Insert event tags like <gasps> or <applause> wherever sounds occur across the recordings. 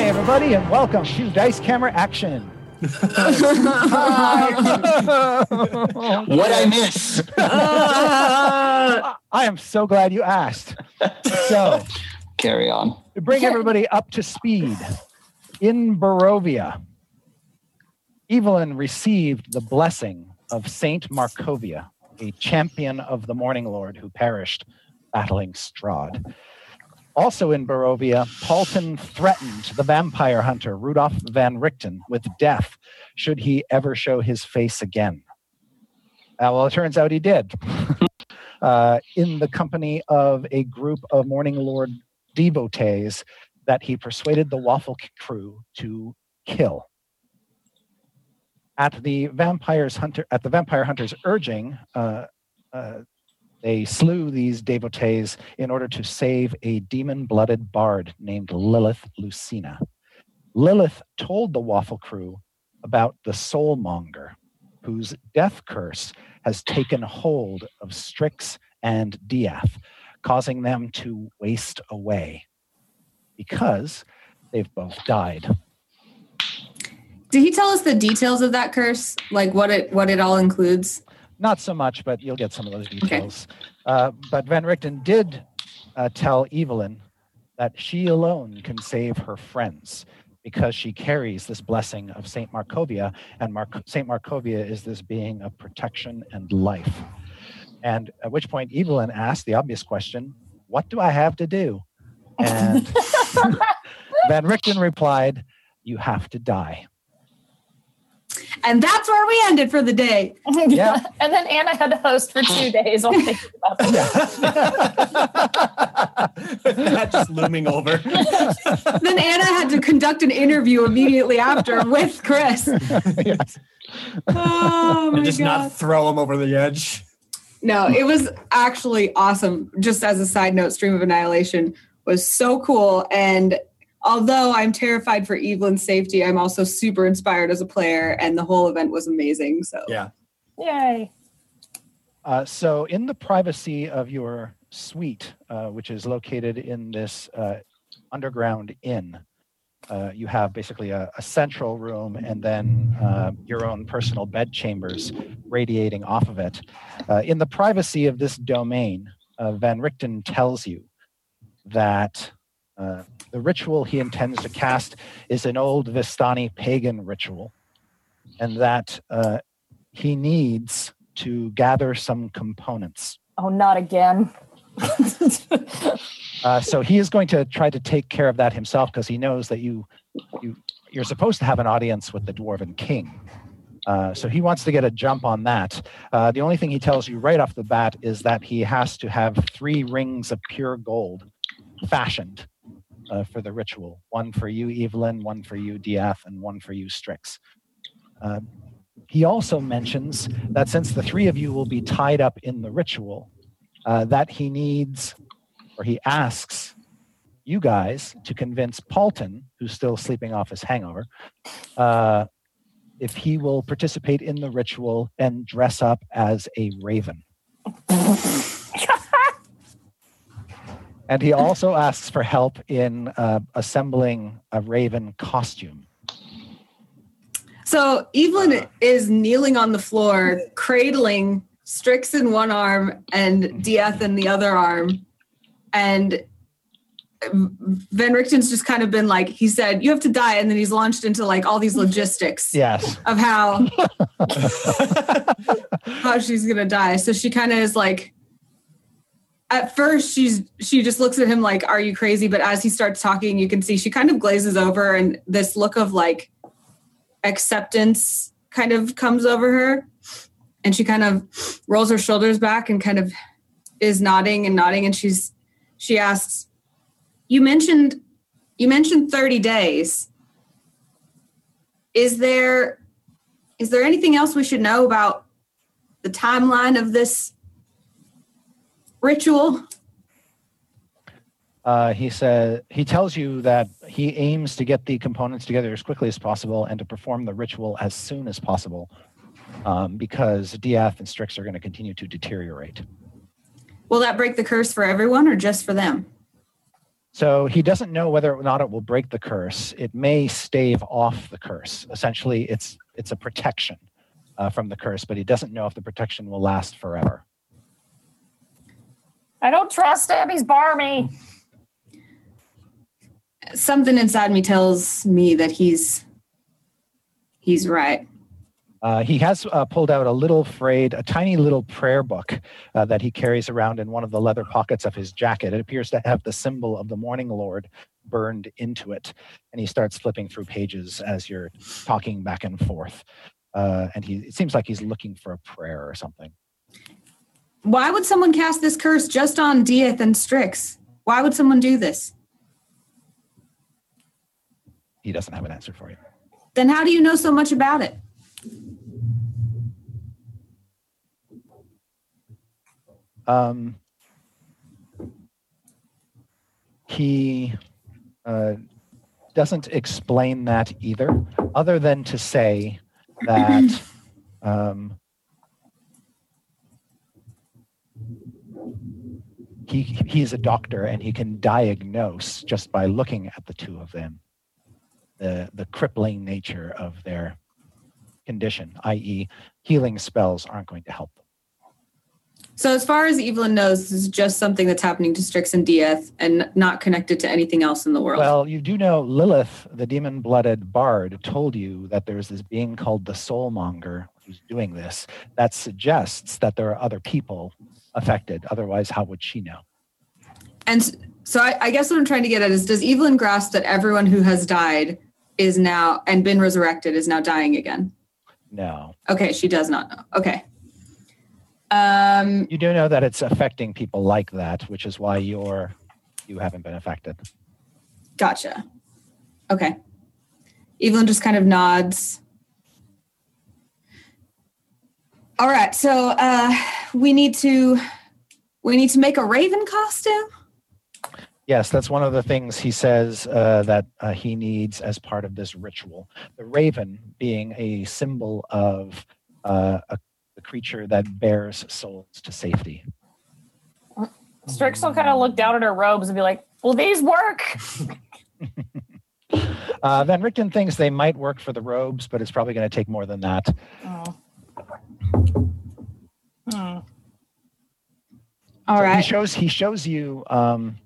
Hi, everybody, and welcome to Dice Camera Action. <laughs> What I miss? <laughs> I am so glad you asked. So, Carry on. to bring everybody up to speed, in Barovia, Evelyn received the blessing of Saint Markovia, a champion of the Morning Lord who perished battling Strahd. Also in Barovia, Paulton threatened the vampire hunter Rudolph van Richten with death should he ever show his face again. Uh, well, it turns out he did. <laughs> uh, in the company of a group of Morning Lord devotees that he persuaded the Waffle crew to kill. At the vampires hunter, at the vampire hunter's urging, uh, uh, they slew these devotees in order to save a demon-blooded bard named Lilith Lucina. Lilith told the Waffle crew about the Soulmonger, whose death curse has taken hold of Strix and Diath, causing them to waste away because they've both died. Did he tell us the details of that curse? Like what it what it all includes? Not so much, but you'll get some of those details. Uh, but Van Richten did uh, tell Evelyn that she alone can save her friends because she carries this blessing of Saint Markovia, and Mark- Saint Markovia is this being of protection and life. And at which point Evelyn asked the obvious question, "What do I have to do?" <laughs> And <laughs> Van Richten replied, "You have to die." And that's where we ended for the day. <laughs> Yeah. <laughs> and then Anna had to host for two days while thinking about it. that just looming over. <laughs> then Anna had to conduct an interview immediately after with Chris. Yes. Oh my and just God. not throw him over the edge. No, it was actually awesome. Just as a side note, Stream of Annihilation was so cool. And although I'm terrified for Evelyn's safety, I'm also super inspired as a player, and the whole event was amazing. So Yeah. Yay. Uh, so, in the privacy of your suite, uh, which is located in this uh, underground inn, uh, you have basically a, a central room and then uh, your own personal bed chambers radiating off of it. Uh, in the privacy of this domain, uh, Van Richten tells you that uh, the ritual he intends to cast is an old Vistani pagan ritual, and that uh, he needs to gather some components. Oh, not again. <laughs> Uh, so he is going to try to take care of that himself because he knows that you, you, you're supposed to have an audience with the dwarven king. Uh, so he wants to get a jump on that. Uh, the only thing he tells you right off the bat is that he has to have three rings of pure gold fashioned uh, for the ritual. One for you, Evelyn. One for you, Diath, and one for you, Strix. Uh, he also mentions that since the three of you will be tied up in the ritual, uh, that he needs or he asks you guys to convince Paulton, who's still sleeping off his hangover, uh, if he will participate in the ritual and dress up as a raven. And he also asks for help in uh, assembling a raven costume. So Evelyn is kneeling on the floor, cradling Strix in one arm and Diath in the other arm. And Van Richten's just kind of been like, he said, you have to die. And then he's launched into like all these logistics Yes. of how, <laughs> <laughs> how she's going to die. So she kind of is like, at first she's, she just looks at him like, are you crazy? But as he starts talking, you can see she kind of glazes over and this look of like acceptance kind of comes over her. And she kind of rolls her shoulders back and kind of is nodding and nodding. And she's, she asks, you mentioned you mentioned 30 days is there is there anything else we should know about the timeline of this ritual Uh, he says he tells you that he aims to get the components together as quickly as possible and to perform the ritual as soon as possible, um, because Diath and Strix are going to continue to deteriorate. will that break the curse for everyone or just for them So he doesn't know whether or not it will break the curse. It may stave off the curse. Essentially, it's it's a protection uh, from the curse, but he doesn't know if the protection will last forever. I don't trust him. He's barmy. something inside me tells me that he's he's right Uh, he has uh, pulled out a little frayed, a tiny little prayer book uh, that he carries around in one of the leather pockets of his jacket. It appears to have the symbol of the Morning Lord burned into it. And he starts flipping through pages as you're talking back and forth. Uh, and he, it seems like he's looking for a prayer or something. Why would someone cast this curse just on Diath and Strix? Why would someone do this? He doesn't have an answer for you. then how do you know so much about it? Um, he uh, doesn't explain that either, other than to say that <clears throat> um, he he's a doctor and he can diagnose just by looking at the two of them the the crippling nature of their condition, i.e., healing spells aren't going to help them. So, as far as Evelyn knows, this is just something that's happening to Strix and Diath and not connected to anything else in the world. Well, you do know Lilith, the demon blooded bard, told you that there's this being called the Soulmonger who's doing this. That suggests that there are other people affected. Otherwise, how would she know? and so, I, I guess what I'm trying to get at is does Evelyn grasp that everyone who has died is now and been resurrected is now dying again? No. Okay, she does not know. Okay. Um, You do know that it's affecting people like that, which is why you're you haven't been affected. gotcha. Okay. Evelyn just kind of nods. All right, so uh, we need to we need to make a raven costume. Yes, that's one of the things he says uh, that uh, he needs as part of this ritual. The raven being a symbol of uh, a, a creature that bears souls to safety. Strix will kind of look down at her robes and be like, "Will these work?" <laughs> Uh, Van Richten thinks they might work for the robes, but it's probably going to take more than that. Oh. Hmm. All So He shows he shows you um,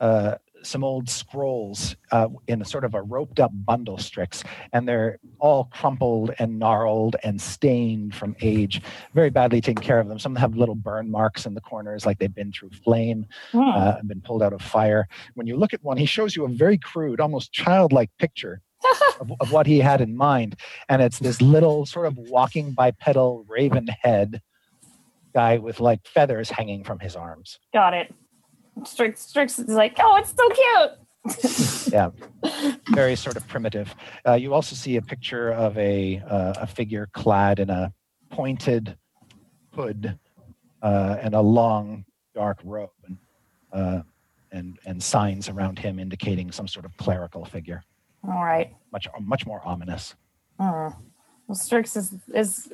uh, some old scrolls uh, in a sort of a roped up bundle, Strix, and they're all crumpled and gnarled and stained from age. Very badly taken care of them. Some have little burn marks in the corners, like they've been through flame, Hmm. uh, and been pulled out of fire. When you look at one, he shows you a very crude, almost childlike picture. Of, of what he had in mind, and it's this little sort of walking bipedal raven head guy with like feathers hanging from his arms. Got it. Strix, Strix is like, "Oh, it's so cute." <laughs> yeah very sort of primitive uh, you also see a picture of a uh, a figure clad in a pointed hood uh, and a long dark robe and, uh, and and signs around him indicating some sort of clerical figure All right. much much more ominous Hmm. Well, Strix is is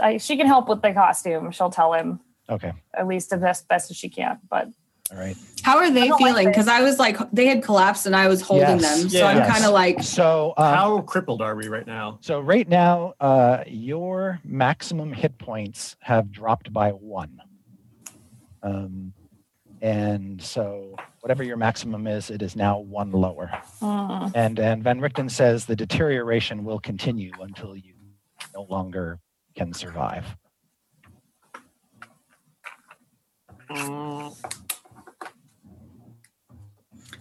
I, she can help with the costume. She'll tell him okay at least the best best as she can. But all right How are they don't like feeling? Because I was like, they had collapsed and I was holding Yes. them. So Yeah. I'm Yes. kind of like, so um, How crippled are we right now? so right now uh, your maximum hit points have dropped by one um, and so whatever your maximum is, it is now one lower. And and Van Richten says the deterioration will continue until you no longer can survive.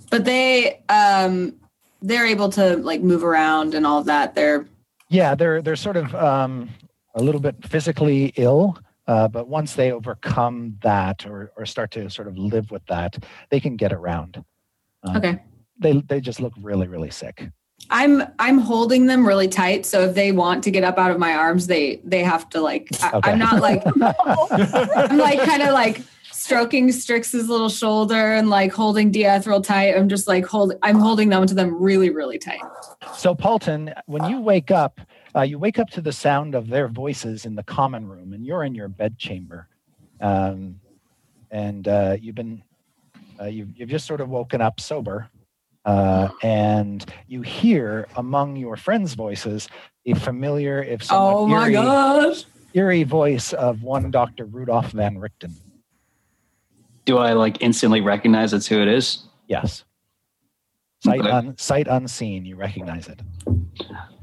But they um they're able to like move around and all of that. They're Yeah, they're they're sort of um, a little bit physically ill, uh, but once they overcome that or or start to sort of live with that, they can get around. Um, okay. They they just look really really sick. I'm I'm holding them really tight. So if they want to get up out of my arms, they they have to like I, Okay. I'm not like <laughs> I'm like kind of like stroking Strix's little shoulder and like holding Diath real tight. I'm just like hold I'm holding them to them really, really tight. So Paulton, when you wake up, uh, you wake up to the sound of their voices in the common room, and you're in your bedchamber, um, and uh, you've been uh, you've, you've just sort of woken up sober, uh, and you hear among your friends' voices a familiar, if somewhat Oh my eerie, gosh. eerie voice of one Doctor Rudolph Van Richten. Do I like instantly recognize that's who it is? Yes. Sight, un, sight unseen, you recognize it.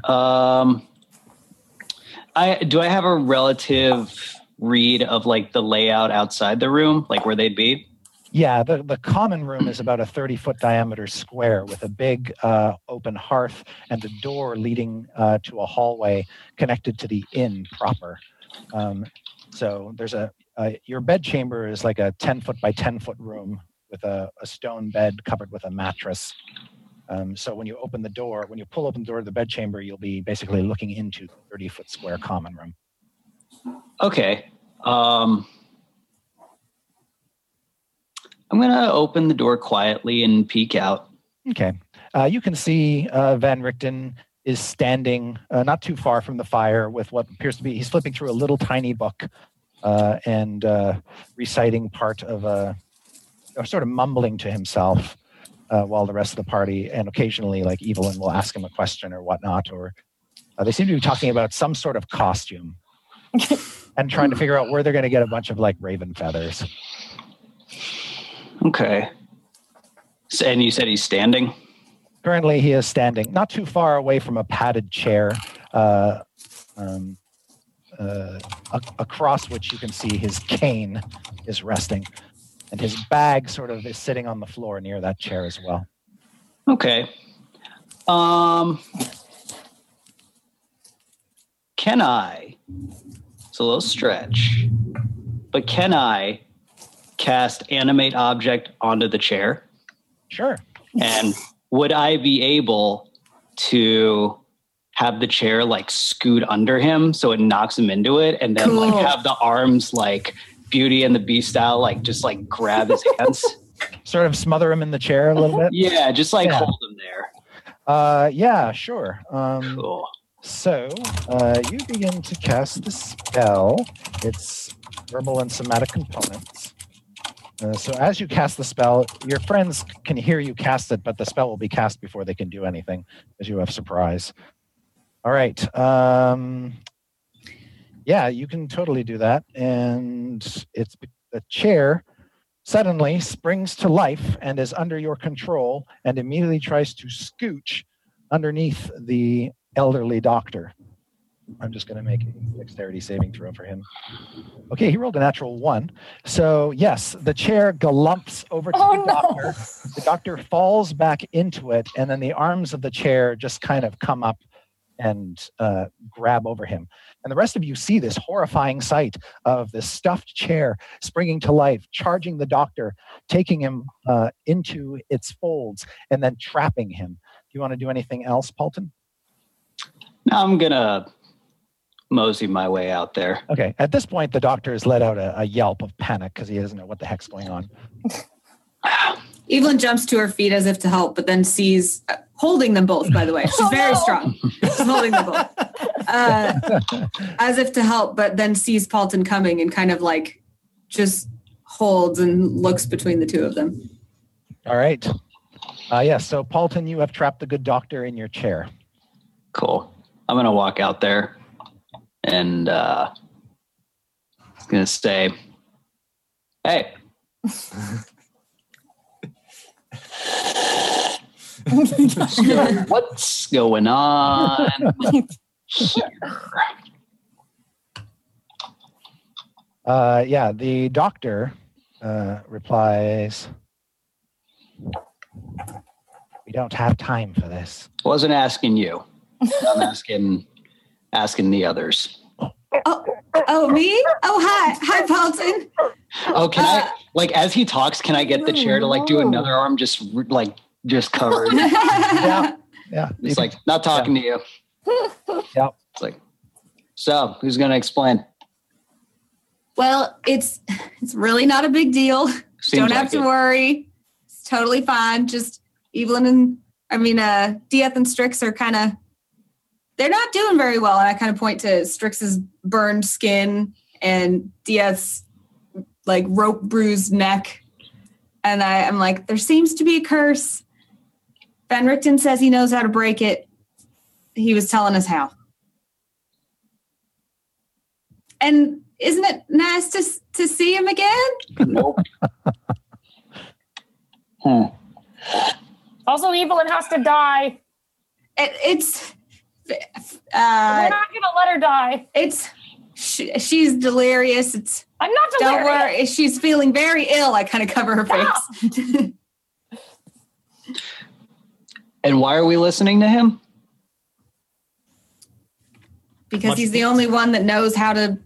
Um, I do I have a relative read of like the layout outside the room, like where they'd be? Yeah, the, the common room is about a 30 foot diameter square with a big uh, open hearth and a door leading uh, to a hallway connected to the inn proper. Um, so there's a, your bed chamber is like a 10 foot by 10 foot room with a, a stone bed covered with a mattress. Um, so when you open the door, when you pull open the door of the bed chamber, you'll be basically looking into the 30 foot square common room. Okay. Um, I'm gonna open the door quietly and peek out. Okay. Uh, you can see uh, Van Richten is standing uh, not too far from the fire with what appears to be, he's flipping through a little tiny book uh, and uh, reciting part of a, or sort of mumbling to himself uh, while the rest of the party and occasionally like Evelyn will ask him a question or whatnot, or uh, they seem to be talking about some sort of costume <laughs> and trying to figure out where they're going to get a bunch of like raven feathers. Okay. So, and you said he's standing. Currently, he is standing not too far away from a padded chair, uh, um, uh, across which you can see his cane is resting, and his bag sort of is sitting on the floor near that chair as well. Okay. Um, can I? It's a little stretch, but can I cast animate object onto the chair? Sure. And would I be able to have the chair like scoot under him so it knocks him into it, and then Cool. like have the arms like Beauty and the Beast style, like just like grab his hands? <laughs> Sort of smother him in the chair a little bit. yeah, just like Yeah. hold him there. Uh, yeah, sure. Um, Cool. So uh, you begin to cast the spell. It's verbal and somatic components. Uh, so as you cast the spell, your friends can hear you cast it, but the spell will be cast before they can do anything, as you have surprise. All right. Um, yeah, you can totally do that, and it's the chair suddenly springs to life and is under your control, and immediately tries to scooch underneath the elderly doctor. I'm just going to make a dexterity saving throw for him. Okay, he rolled a natural one. So, yes, the chair galumps over to Oh, the no. doctor. The doctor falls back into it, and then the arms of the chair just kind of come up and uh, grab over him. And the rest of you see this horrifying sight of this stuffed chair springing to life, charging the doctor, taking him uh, into its folds, and then trapping him. Do you want to do anything else, Paulton? Now I'm gonna mosey my way out there. Okay. At this point, the doctor has let out a, a yelp of panic because he doesn't know what the heck's going on. Evelyn jumps to her feet as if to help, but then sees uh, holding them both. By the way, she's Oh, very no. strong. She's holding them both uh, as if to help, but then sees Paulton coming and kind of like just holds and looks between the two of them. All right. Uh, yes. so, Paulton, you have trapped the good doctor in your chair. Cool. I'm gonna walk out there and uh gonna say, Hey, <laughs> So what's going on? <laughs> Uh, yeah, the doctor uh, replies, "We don't have time for this." Wasn't asking you. I'm asking asking the others. Oh, oh, me? Oh, hi. Hi, Paulton. Oh, can Uh, I like as he talks? Can I get the chair to like do another arm just like just covered? <laughs> Yeah, yeah. It's like not talking to you. yeah. It's like so. Who's gonna explain? well, it's it's really not a big deal. Seems Don't have like to it. worry. It's totally fine. Just Evelyn and I mean, uh, Diath and Strix are kind of they're not doing very well. And I kind of point to Strix's burned skin and Diath's like rope bruised neck. And I, I'm like, there seems to be a curse. Van Richten says he knows how to break it. He was telling us how. And isn't it nice to to see him again? Nope. <laughs> hmm. Also, Evelyn has to die. It, it's We're uh, not gonna let her die. it's she, she's delirious. It's I'm not don't delirious. worry. She's feeling very ill. I kind of cover her face. <laughs> And why are we listening to him? because Much- he's the only one that knows how to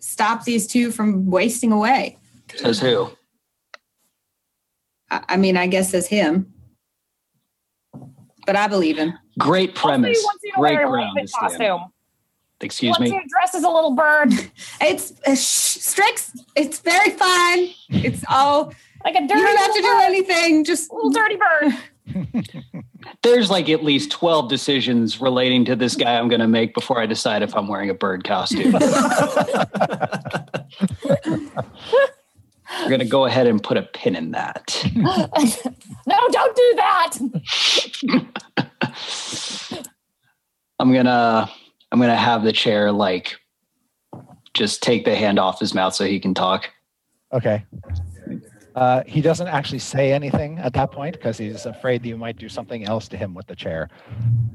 stop these two from wasting away. Says who? I, I mean, I guess as him, but I believe him. Great premise. wants you to Great ground raven to stand. costume. Excuse wants me. you to dress as a little bird, <laughs> It's uh, sh- Strix. It's very fine. It's all. like a dirty You don't have to little do bird. anything. Just a Little dirty bird. <laughs> <laughs> There's like at least 12 decisions relating to this guy I'm going to make before I decide if I'm wearing a bird costume. <laughs> We're going to go ahead and put a pin in that. <laughs> No, don't do that. I'm going to I'm going to have the chair like just take the hand off his mouth so he can talk. Okay. Uh, he doesn't actually say anything at that point because he's afraid that you might do something else to him with the chair.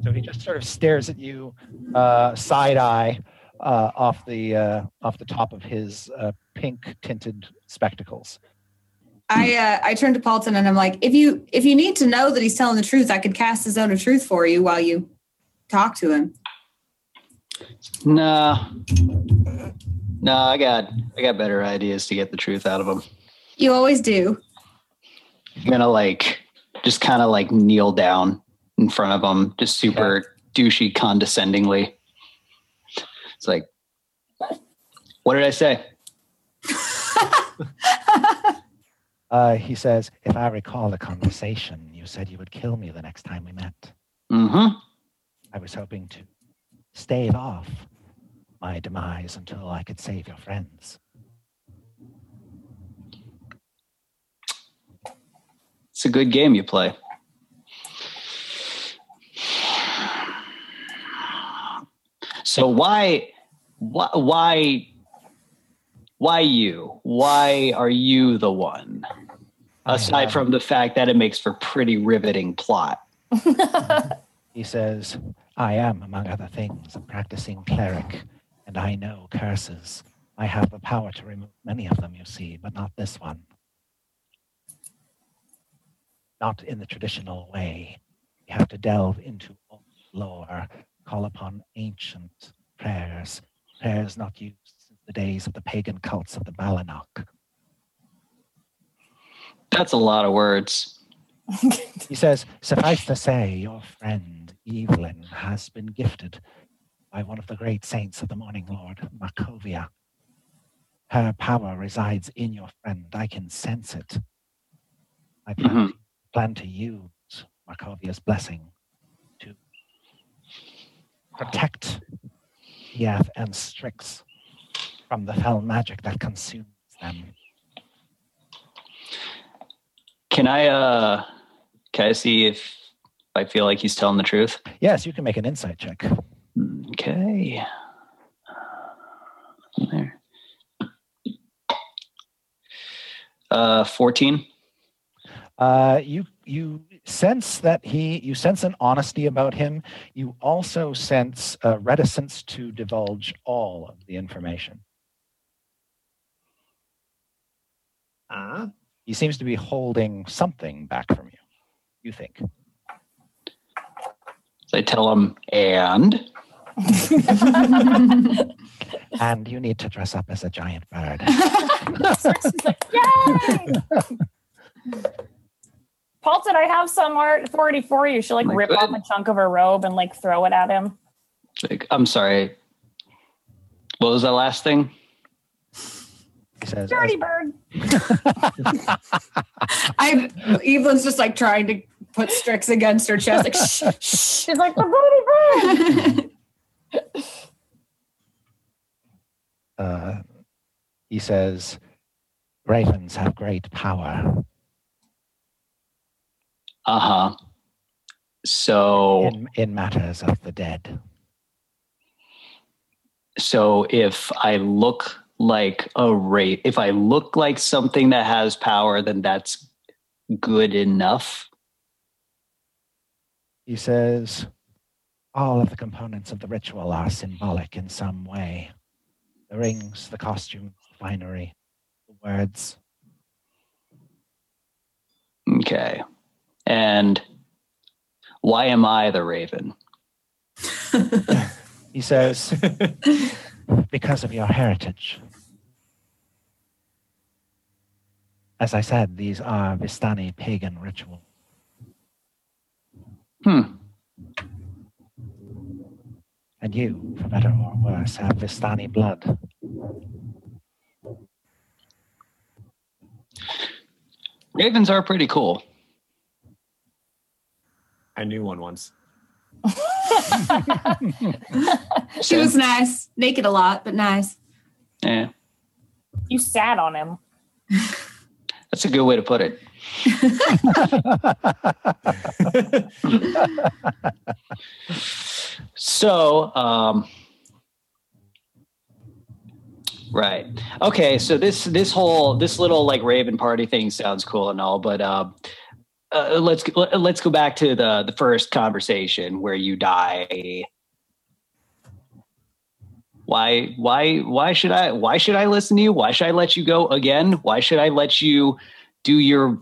So he just sort of stares at you, uh, side eye, uh, off the uh, off the top of his uh, pink tinted spectacles. I uh, I turn to Paulton and I'm like, if you if you need to know that he's telling the truth, I could cast his zone of truth for you while you talk to him. No. No, I got I got better ideas to get the truth out of him. You always do. I'm gonna like just kind of like kneel down in front of him, just super douchey, condescendingly. It's like, what did I say? <laughs> Uh, he says, "If I recall the conversation, you said you would kill me the next time we met. Mm-hmm. I was hoping to stave off my demise until I could save your friends." It's a good game you play. So why, why, why, why you? Why are you the one? Aside from the fact that it makes for pretty riveting plot. <laughs> He says, I am, among other things, a practicing cleric, and I know curses. I have the power to remove many of them, you see, but not this one. Not in the traditional way. You have to delve into old lore, call upon ancient prayers, prayers not used since the days of the pagan cults of the Balinok. That's a lot of words. <laughs> <laughs> He says, Suffice to say, your friend Evelyn has been gifted by one of the great saints of the Morning Lord, Markovia. Her power resides in your friend. I can sense it. I plan, Mhm. to, plan to use Markovia's blessing to protect Diath and Strix from the fell magic that consumes them. Can I uh can I see if I feel like he's telling the truth? Yes, you can make an insight check. Okay. There. Uh 14. Uh, you you sense that he you sense an honesty about him. You also sense a reticence to divulge all of the information. Uh, he seems to be holding something back from you you think. So I tell him, and? <laughs> And you need to dress up as a giant bird. Strix like, yay! Paulton, I have some art authority for you. She'll like My rip good. off a chunk of her robe and like throw it at him. like, I'm sorry. What was that last thing? he says Dirty bird. <laughs> I Evelyn's just like trying to put Strix against her chest, like shh, shh. She's like the dirty bird. <laughs> uh, he says ravens have great power Uh huh. So, in, in matters of the dead so if I look like a wraith, if I look like something that has power, then that's good enough. He says, all of the components of the ritual are symbolic in some way the rings, the costumes, the finery, the words. Okay. And why am I the raven? <laughs> He says, <laughs> because of your heritage. As I said, these are Vistani pagan rituals. Hmm. And you, for better or worse, have Vistani blood. Ravens are pretty cool. I knew one once. <laughs> she was nice, naked a lot, but nice. Yeah. You sat on him. That's a good way to put it. <laughs> so, um, right. Okay. So this, this whole, this little like Raven party thing sounds cool and all, but, um, uh, let's let's go back to the the first conversation where you die. Why why why should I why should I listen to you? Why should I let you go again? Why should I let you do your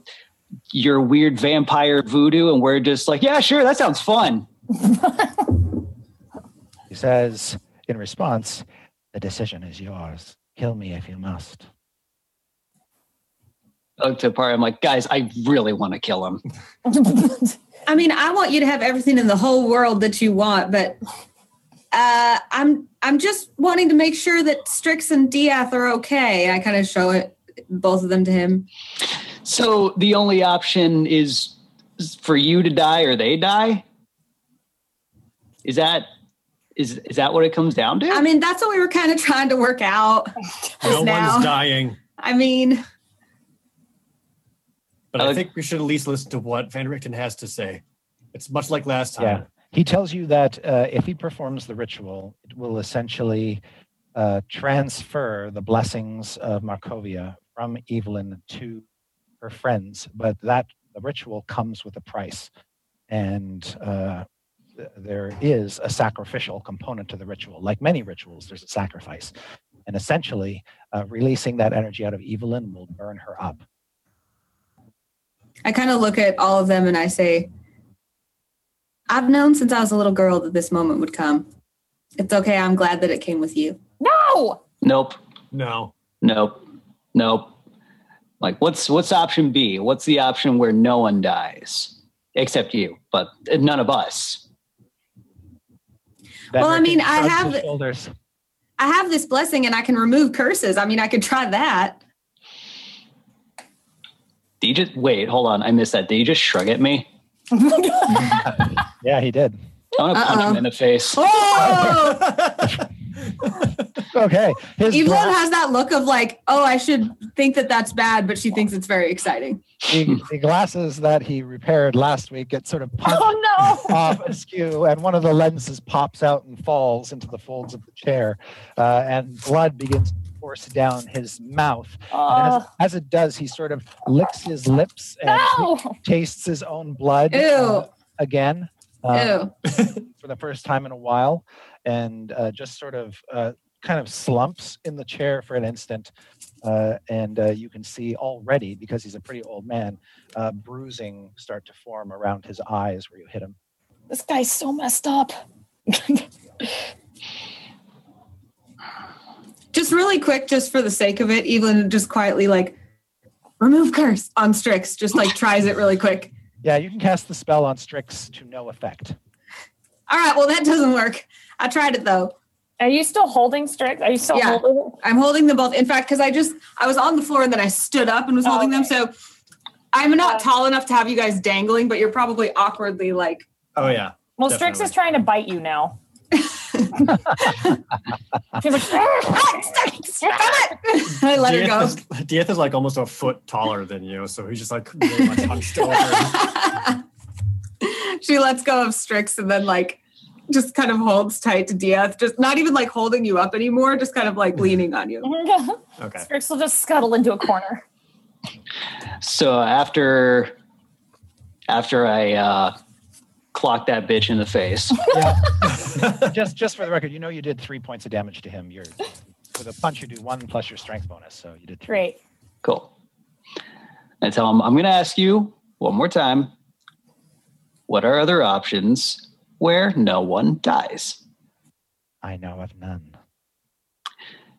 your weird vampire voodoo and we're just like, yeah, sure, that sounds fun. <laughs> He says, in response, the decision is yours. Kill me if you must. Uh, to the part, I'm like, guys, I really want to kill him. <laughs> I mean, I want you to have everything in the whole world that you want, but uh, I'm I'm just wanting to make sure that Strix and Diath are okay. I kind of show it both of them to him. So the only option is for you to die or they die. Is that is is that what it comes down to? I mean, that's what we were kind of trying to work out. No now. one's dying. I mean, But I I think we should at least listen to what Van Richten has to say. It's much like last time. Yeah. He tells you that uh, if he performs the ritual, it will essentially uh, transfer the blessings of Markovia from Evelyn to her friends. But that the ritual comes with a price, and uh, th- there is a sacrificial component to the ritual. Like many rituals, there's a sacrifice, and essentially, uh, releasing that energy out of Evelyn will burn her up. I kind of look at all of them and I say, I've known since I was a little girl that this moment would come. It's okay. I'm glad that it came with you. no. nope, No. nope, nope. Like, what's what's option B? What's the option where no one dies except you, but none of us? That Well, I mean, I have- shoulders. I have this blessing and I can remove curses. I mean, I could try that. Did you just wait? Hold on, I missed that. Did you just shrug at me? <laughs> Yeah, he did. I want to punch Uh-oh. him in the face. Oh! <laughs> Okay. His Evelyn gla- has that look of like, oh, I should think that that's bad, but she thinks it's very exciting. the, the glasses that he repaired last week get sort of punched Oh no! off askew, and one of the lenses pops out and falls into the folds of the chair, uh, and blood begins to course down his mouth. As, as it does, he sort of licks his lips and no! tastes his own blood uh, again uh, Ew. for the first time in a while, and uh, just sort of uh, kind of slumps in the chair for an instant. Uh, and uh, you can see already, because he's a pretty old man, uh, bruising start to form around his eyes where you hit him. This guy's so messed up. <laughs> Just really quick, just for the sake of it, Evelyn just quietly like remove curse on Strix. Just like tries it really quick. Yeah, you can cast the spell on Strix to no effect. All right, well that doesn't work. I tried it though. Are you still holding Strix? Are you still Yeah. holding? I'm holding them both. In fact, because I just I was on the floor and then I stood up and was holding them. So I'm not Uh, tall enough to have you guys dangling, but you're probably awkwardly like Oh yeah. Well, Strix is trying to bite you now. She's like, "Ah, stop it. I let her go. Diath is, Diath is like almost a foot taller than you, so he's just like really much hunched over. <laughs> she lets go of Strix and then like just kind of holds tight to Diath, just not even like holding you up anymore, just kind of like leaning on you. <laughs> Okay. Strix will just scuttle into a corner. So after after I uh, clock that bitch in the face, <laughs> Yeah. <laughs> just just for the record, you know you did three points of damage to him. You're with a punch you do one plus your strength bonus, so you did three. Great. cool. I tell him I'm going to ask you one more time. What are other options where no one dies? I know of none.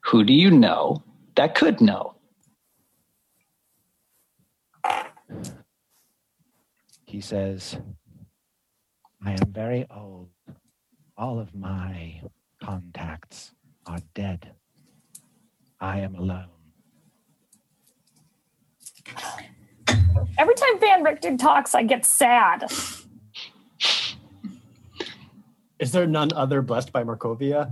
Who do you know that could know? He says, I am very old. All of my contacts are dead. I am alone. Every time Van Richten talks, I get sad. Is there none other blessed by Markovia?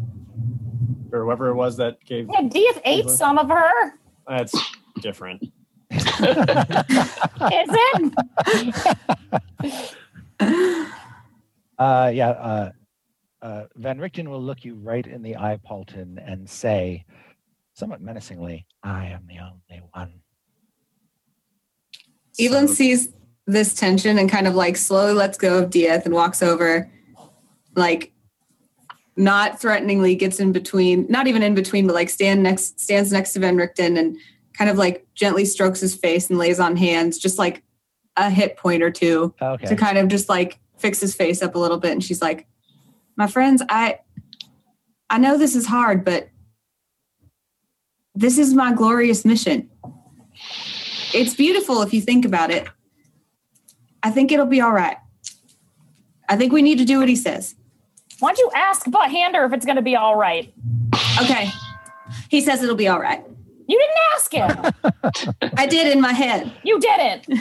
Or whoever it was that gave Yeah, Diath ate some of her. that's different. <laughs> Is it? <laughs> Uh, yeah, uh, uh, Van Richten will look you right in the eye, Paulton, and say, somewhat menacingly, I am the only one. Evelyn So- sees this tension and kind of like slowly lets go of Diath and walks over, like not threateningly gets in between, not even in between, but like stand next stands next to Van Richten and kind of like gently strokes his face and lays on hands, just like a hit point or two Okay. to kind of just like fix his face up a little bit. And she's like, My friends, I I know this is hard, but this is my glorious mission. It's beautiful if you think about it. I think it'll be all right. I think we need to do what he says. Why don't you ask Butt Hander if it's going to be all right? Okay. He says it'll be all right. You didn't ask him. <laughs> I did in my head. You didn't.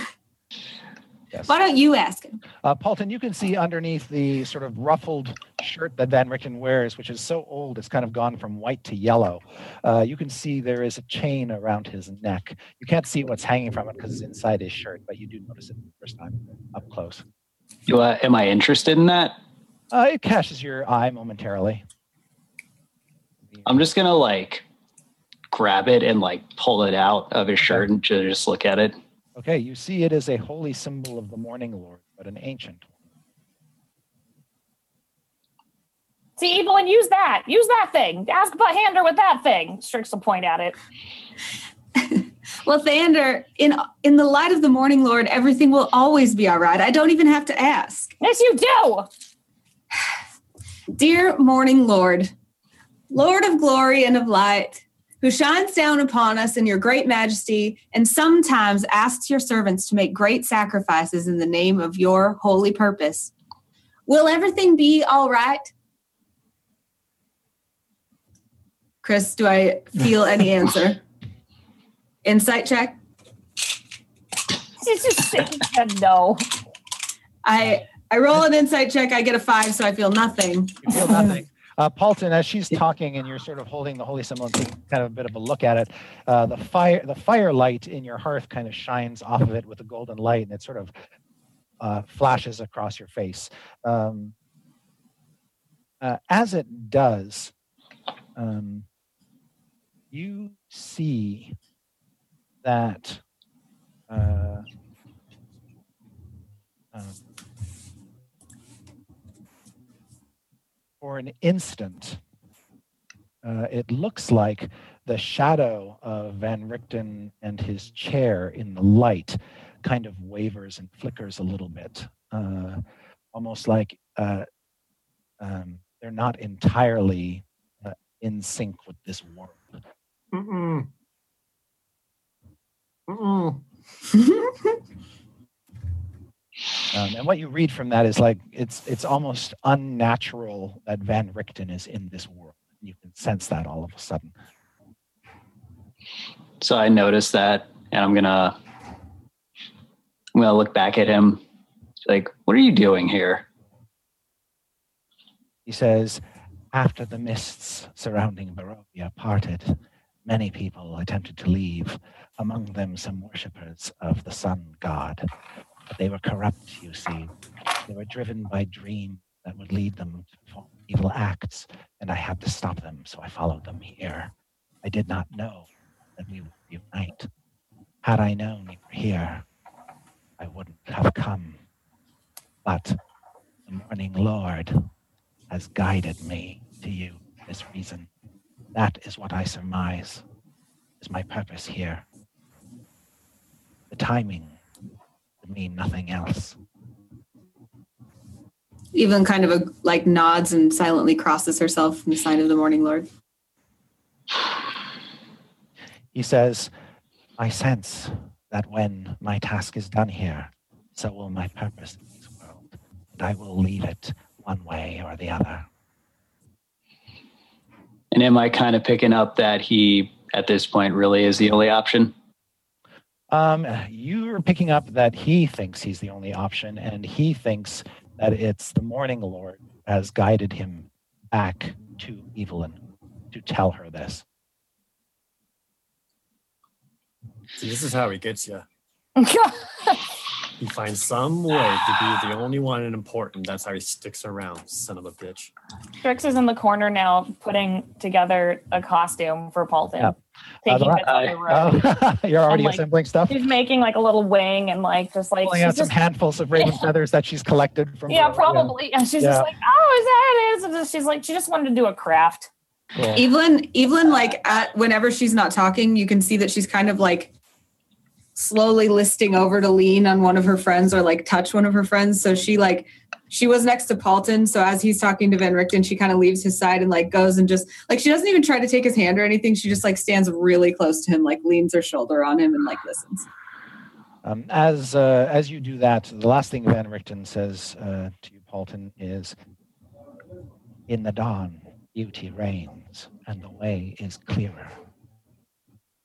Yes. Why don't you ask him? Uh, Paulton, you can see underneath the sort of ruffled shirt that Van Richten wears, which is so old it's kind of gone from white to yellow. Uh, you can see there is a chain around his neck. You can't see what's hanging from it because it's inside his shirt, but you do notice it the first time up close. Do I, am I interested in that? Uh, it catches your eye momentarily. I'm just gonna like grab it and like pull it out of his shirt and just look at it. Okay, you see it is a holy symbol of the Morning Lord, but an ancient one. See, Evelyn, use that. Use that thing. Ask Butt Hander with that thing. Strix will point at it. <laughs> Well, Thander, in in the light of the morning lord, everything will always be all right. I don't even have to ask. Yes, you do. <sighs> Dear morning lord, Lord of glory and of light, who shines down upon us in your great majesty and sometimes asks your servants to make great sacrifices in the name of your holy purpose. Will everything be all right? Chris, do I feel any <laughs> answer? Insight check. She's just saying no. I I roll an insight check. I get a five, so I feel nothing. You feel nothing. Uh, Paulton, as she's talking and you're sort of holding the holy symbol and taking kind of a bit of a look at it, uh, the fire the firelight in your hearth kind of shines off of it with a golden light, and it sort of uh, flashes across your face. Um, uh, as it does, um, you see that. Uh, um, for an instant, uh, it looks like the shadow of Van Richten and his chair in the light kind of wavers and flickers a little bit, uh, almost like uh, um, they're not entirely uh, in sync with this world. Mm-mm. Mm-mm. <laughs> Um, and what you read from that is like it's it's almost unnatural that Van Richten is in this world. You can sense that all of a sudden. So I noticed that, and I'm gonna I'm gonna look back at him. Like, what are you doing here? He says, after the mists surrounding Barovia parted, many people attempted to leave, among them some worshippers of the sun god. But they were corrupt, you see. They were driven by dreams that would lead them to perform evil acts, and I had to stop them, so I followed them here. I did not know that we would unite. Had I known you were here, I wouldn't have come. But the morning Lord has guided me to you this reason. That is what I surmise is my purpose here. The timing mean nothing else. Evelyn kind of a, like nods and silently crosses herself in the sign of the morning lord. He says, I sense that when my task is done here, so will my purpose in this world, and I will leave it one way or the other. And am I kind of picking up that he, at this point, really is the only option? Um, you're picking up that he thinks he's the only option, and he thinks that it's the Morning Lord has guided him back to Evelyn to tell her this. See, this is how he gets you. <laughs> He finds some way to be the only one and important. That's how he sticks around, son of a bitch. Strix is in the corner now, putting together a costume for Paulton. Yeah. Taking Uh, bits off the. Oh, <laughs> you're already like- assembling stuff? She's making like a little wing and like just like Pulling she's out some just- handfuls of raven <laughs> feathers that she's collected from. yeah, Barovia. probably. And she's Yeah. just like, oh, is that it? And She's like, she just wanted to do a craft. Cool. Evelyn, Evelyn, like at whenever she's not talking, you can see that she's kind of like slowly listing over to lean on one of her friends or like touch one of her friends. So she like she was next to Paulton. So as he's talking to Van Richten, she kind of leaves his side and like goes and just like she doesn't even try to take his hand or anything. She just like stands really close to him, like leans her shoulder on him and like listens. Um, as uh, as you do that, the last thing Van Richten says uh, to you, Paulton, is, "In the dawn, beauty reigns, and the way is clearer."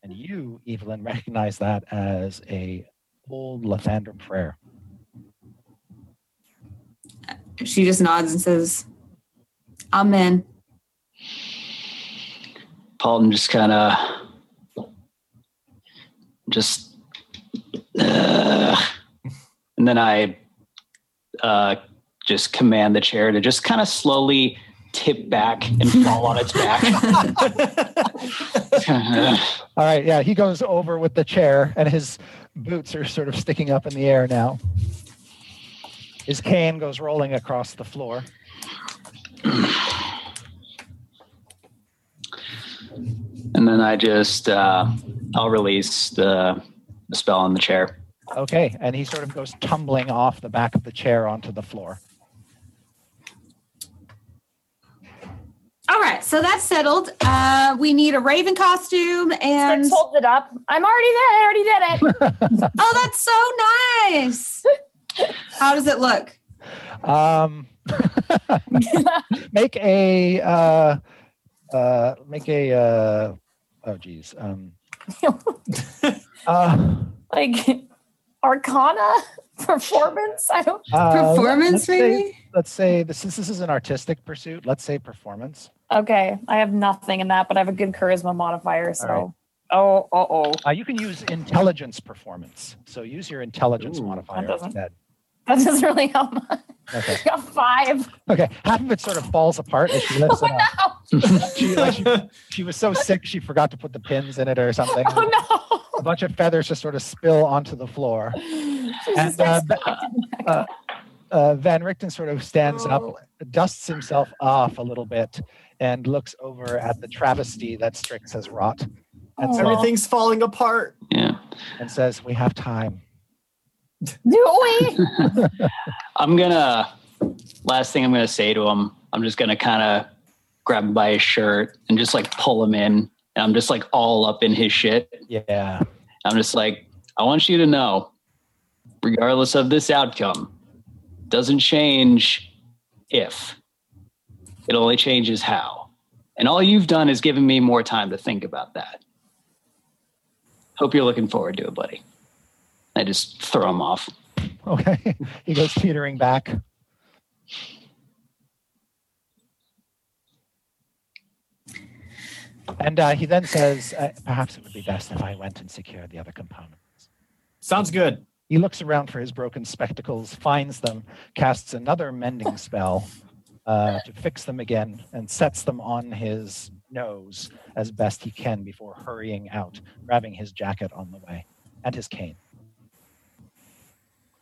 And you, Evelyn, <laughs> recognize that as a old Lathander prayer. She just nods and says, Amen. Paulton just kind of just, uh, and then I uh, just command the chair to just kind of slowly tip back and fall on its back. <laughs> <laughs> All right, yeah, he goes over with the chair, and his boots are sort of sticking up in the air now. His cane goes rolling across the floor. <clears throat> and then I just, uh, I'll release the, the spell on the chair. Okay, and he sort of goes tumbling off the back of the chair onto the floor. All right, so that's settled. Uh, we need a raven costume and Strix holds it up. I'm already there. I already did it. <laughs> oh, that's so nice. How does it look? Um, <laughs> make a uh, uh, make a uh, oh geez. Um, <laughs> uh, like Arcana performance. I don't. uh, Performance, let's say- maybe? let's say this is this is an artistic pursuit. Let's say performance. Okay, I have nothing in that, but I have a good charisma modifier. So, right. oh, oh, oh, Uh, you can use intelligence performance. So use your intelligence Ooh, modifier doesn't- instead. that doesn't <laughs> really help. much. Okay. <laughs> I got five. Okay. Half of it sort of falls apart as she lifts <laughs> Oh it up. no! She, like, she, she was so sick she forgot to put the pins in it or something. Oh no! A bunch of feathers just sort of spill onto the floor. no! And uh, uh, uh, Van Richten sort of stands up, dusts himself off a little bit, and looks over at the travesty that Strix has wrought, and, so, Everything's falling apart. Yeah. and says, "We have time." Do we? <laughs> I'm gonna last thing I'm gonna say to him, I'm just gonna kind of grab him by his shirt and just like pull him in. And I'm just like all up in his shit. Yeah. I'm just like, I want you to know, regardless of this outcome, doesn't change if. It only changes how. And all you've done is given me more time to think about that. Hope you're looking forward to it, buddy. I just throw him off. Okay. <laughs> he goes teetering back. And uh, he then says, uh, "Perhaps it would be best if I went and secured the other components." Sounds good. He looks around for his broken spectacles, finds them, casts another mending spell uh, to fix them again, and sets them on his nose as best he can before hurrying out, grabbing his jacket on the way and his cane.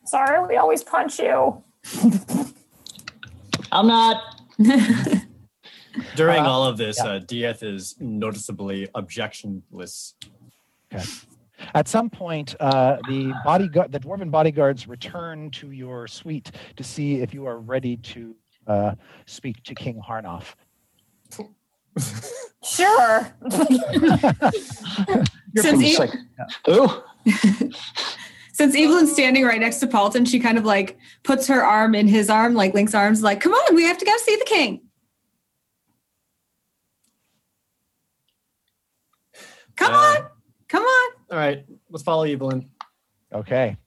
Sorry, we always punch you. <laughs> I'm not. During Uh, all of this, yeah. uh, Diath is noticeably objectionless. Okay. At some point, uh, the bodyguard, the dwarven bodyguards, return to your suite to see if you are ready to uh, speak to King Harnoth. <laughs> Sure. <laughs> Since pretty- he- It's like, who? <laughs> Since Evelyn's standing right next to Paulton, she kind of like puts her arm in his arm, like Link's arms, like, come on, we have to go see the king. Come Uh, on, come on. All right, let's follow Evelyn. Okay.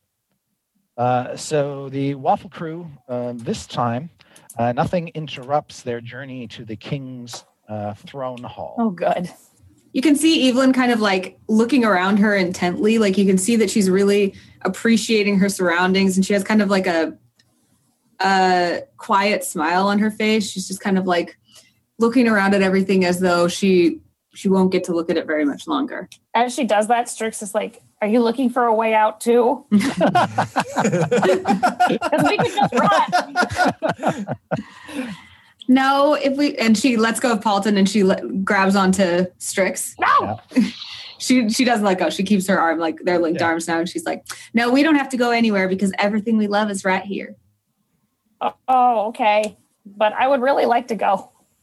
Uh, so the Waffle Crew, uh, this time, uh, nothing interrupts their journey to the king's uh, throne hall. Oh, good. You can see Evelyn kind of like looking around her intently. Like you can see that she's really appreciating her surroundings and she has kind of like a a quiet smile on her face. She's just kind of like looking around at everything as though she she won't get to look at it very much longer. As she does that, Strix is like, "Are you looking for a way out too? <laughs> Because we could just run." No, if we and she lets go of Paulton and she let, grabs onto Strix. No. <laughs> She she doesn't let go. She keeps her arm like they're linked Yeah. arms now, and she's like, "No, we don't have to go anywhere because everything we love is right here." Oh, okay. But I would really like to go. <laughs>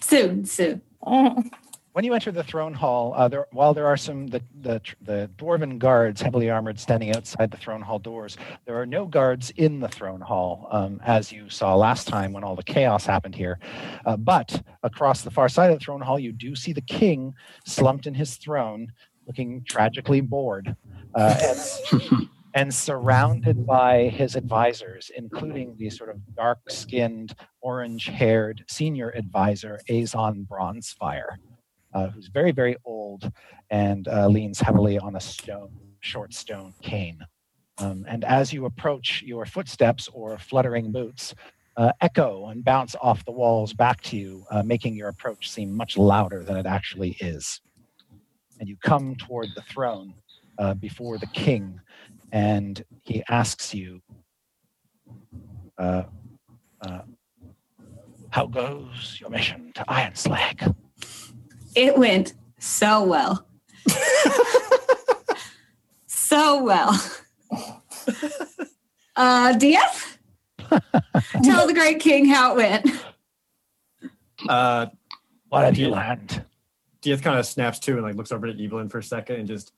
soon, soon. Mm. When you enter the throne hall, uh, there, while there are some the, the the dwarven guards, heavily armored, standing outside the throne hall doors, there are no guards in the throne hall, um, as you saw last time when all the chaos happened here. Uh, but across the far side of the throne hall, you do see the king slumped in his throne, looking tragically bored, uh, and, <laughs> and surrounded by his advisors, including the sort of dark-skinned, orange-haired senior advisor, Azon Bronzefire uh, who's very, very old and uh, leans heavily on a stone, short stone cane. Um, and as you approach, your footsteps or fluttering boots uh, echo and bounce off the walls back to you, uh, making your approach seem much louder than it actually is. And you come toward the throne uh, before the king, and he asks you, uh, How goes your mission to Ironslag? It went so well. <laughs> so well. Uh DF? <laughs> Tell the great king how it went. Uh, What have you learned? Diath kind of snaps to and like looks over at Evelyn for a second and just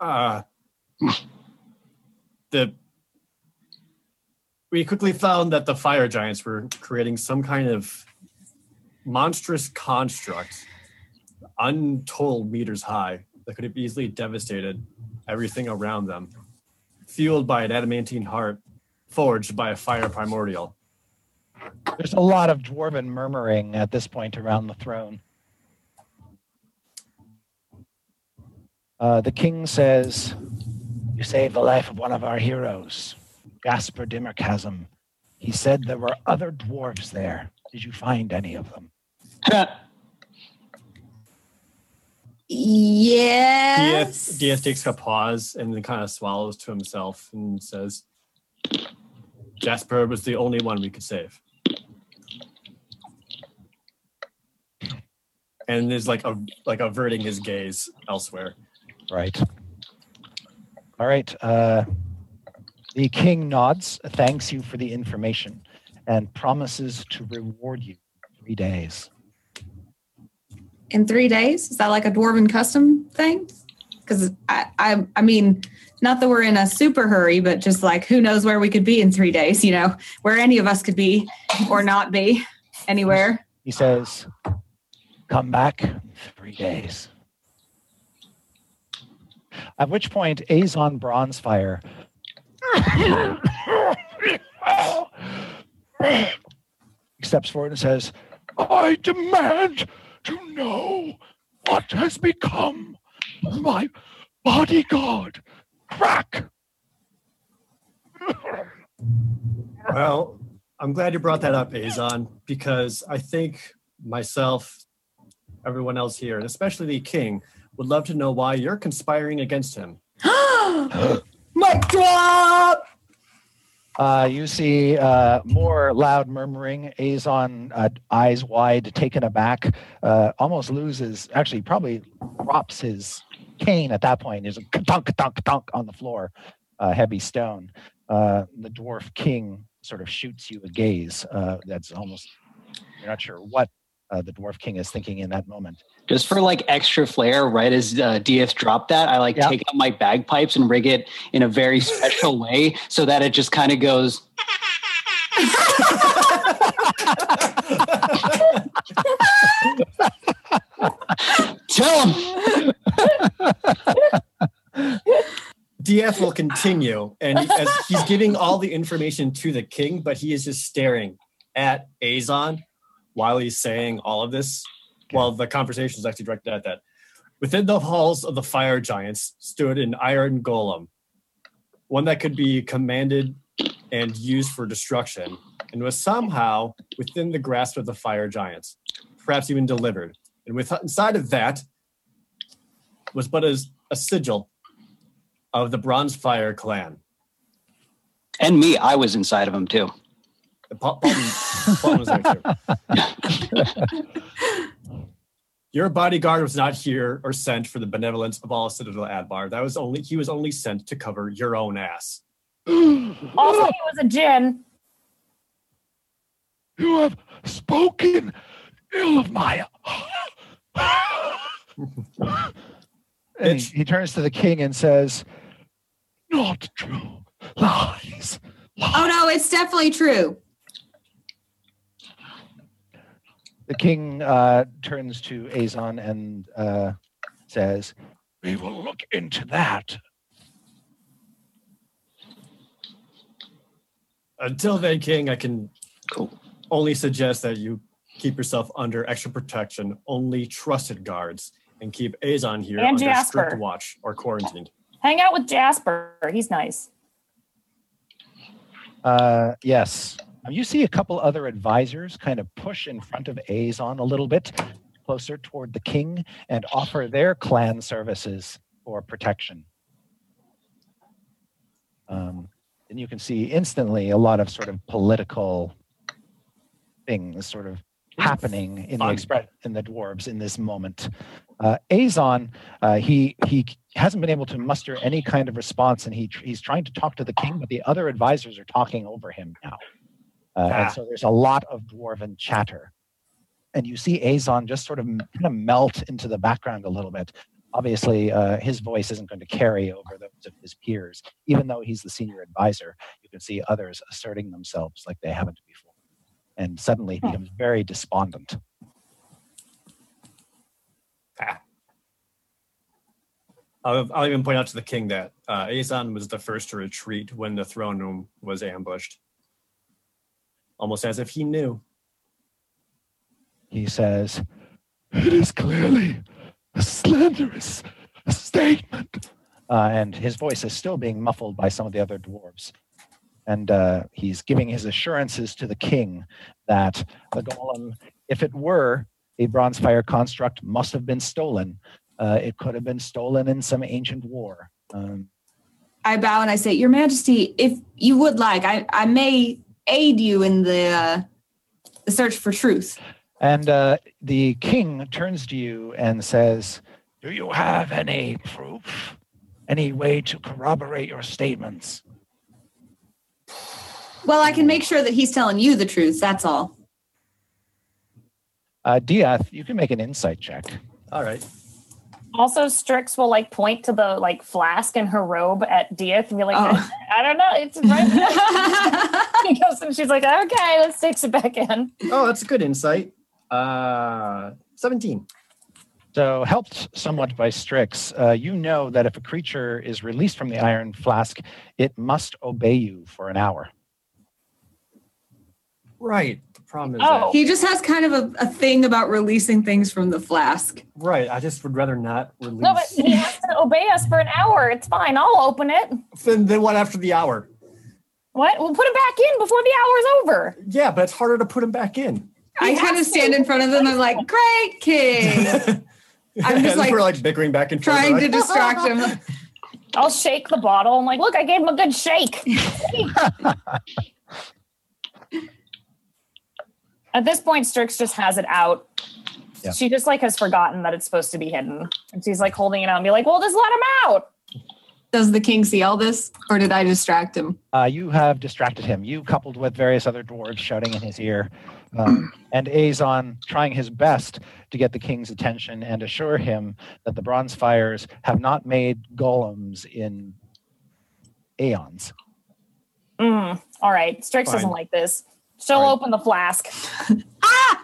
uh <laughs> the we quickly found that the fire giants were creating some kind of monstrous construct untold meters high that could have easily devastated everything around them fueled by an adamantine heart forged by a fire primordial. There's a lot of dwarven murmuring at this point around the throne. Uh, the king says, You saved the life of one of our heroes, Jasper Dimmerchasm. He said there were other dwarves there. Did you find any of them? Yes. Diath, Diath takes a pause and then kind of swallows to himself and says, Jasper was the only one we could save. And is like a like averting his gaze elsewhere. Right. All right. Uh, the king nods, thanks you for the information, and promises to reward you in three days. In three days? Is that like a dwarven custom thing? Because I, I, I mean, not that we're in a super hurry, but just like who knows where we could be in three days? You know, where any of us could be or not be anywhere. He says, Come back in three days. At which point, Azon Bronzefire <laughs> steps forward and says, I demand to know what has become of my bodyguard, Crack. Well, I'm glad you brought that up, Azon, because I think myself, everyone else here, and especially the king, would love to know why you're conspiring against him. <gasps> <gasps> Mic drop. Uh, you see uh, more loud murmuring. Azon, uh, eyes wide, taken aback, uh, almost loses, actually, probably drops his cane at that point. There's a dunk, dunk, dunk on the floor, uh, heavy stone. Uh, the dwarf king sort of shoots you a gaze uh, that's almost, you're not sure what uh, the dwarf king is thinking in that moment. Just for like extra flair, right as uh, DF dropped that, I like Yeah. take out my bagpipes and rig it in a very <laughs> special way so that it just kind of goes. <laughs> Tell him. DF will continue, and as he's giving all the information to the king, but he is just staring at Azon while he's saying all of this. While the conversation is actually directed at that. Within the halls of the fire giants stood an iron golem, one that could be commanded and used for destruction, and was somehow within the grasp of the fire giants, perhaps even delivered. And with inside of that was but as a sigil of the Bronze Fire clan. And me, I was inside of him too. Paul, Paul, Paul was there. Your bodyguard was not here or sent for the benevolence of all Citadel Adbar. That was only he was only sent to cover your own ass. Also, he was a djinn. You have spoken ill of my. <laughs> and he, he turns to the king and says, Not true. Lies. Oh no, it's definitely true. The king uh, turns to Azon and uh, says, We will look into that. Until then, King, I can Cool. only suggest that you keep yourself under extra protection, only trusted guards, and keep Azon here And under Jasper. strict watch or quarantined. Hang out with Jasper. He's nice. Uh, yes. Now You see a couple other advisors kind of push in front of Azon a little bit closer toward the king and offer their clan services for protection. Um, and you can see instantly a lot of sort of political things sort of happening in the express in the dwarves in this moment. Uh, Azon, uh, he he hasn't been able to muster any kind of response, and he he's trying to talk to the king, but the other advisors are talking over him now, uh, Ah. and so there's a lot of dwarven chatter, and you see Azon just sort of kind of melt into the background a little bit. Obviously, uh, his voice isn't going to carry over those of his peers, even though he's the senior advisor. You can see others asserting themselves like they haven't before, and suddenly he becomes very despondent. I'll, I'll even point out to the king that uh, Azon was the first to retreat when the throne room was ambushed. Almost as if he knew. He says, It is clearly a slanderous statement. Uh, and his voice is still being muffled by some of the other dwarves. And uh, he's giving his assurances to the king that the golem, if it were a bronze fire construct, must have been stolen. Uh, it could have been stolen in some ancient war. Um, I bow and I say, Your Majesty, if you would like, I, I may aid you in the uh, the search for truth. And uh, the king turns to you and says, Do you have any proof? Any way to corroborate your statements? Well, I can make sure that he's telling you the truth. That's all. Uh, Diath, you can make an insight check. All right. Also, Strix will like point to the like flask in her robe at Diath and be like, Oh. I don't know, it's right. <laughs> he goes and she's like, okay, let's sticks it back in. Oh, that's a good insight. Uh, 17. So, helped somewhat by Strix, uh, you know that if a creature is released from the iron flask, it must obey you for an hour. Right. The problem is Oh. he just has kind of a, a thing about releasing things from the flask. right. I just would rather not release. No, but he has to obey us for an hour. It's fine. I'll open it. then, then what after the hour? What? We'll put it back in before the hour's over. Yeah, but it's harder to put him back in. I kind of stand in front of them. I'm like, Great king. <laughs> I'm just like we're like bickering back and forth. trying to <laughs> distract him. I'll shake the bottle. I'm like, look, I gave him a good shake. <laughs> At this point, Strix just has it out. Yeah. She just like has forgotten that it's supposed to be hidden. And she's like holding it out and be like, well, just let him out. Does the king see all this, or did I distract him? Uh, you have distracted him. You, coupled with various other dwarves shouting in his ear, um, <clears throat> and Azon trying his best to get the king's attention and assure him that the bronze fires have not made golems in aeons. Mm, all right. Strix Fine. doesn't like this. She'll right. open the flask. <laughs> ah!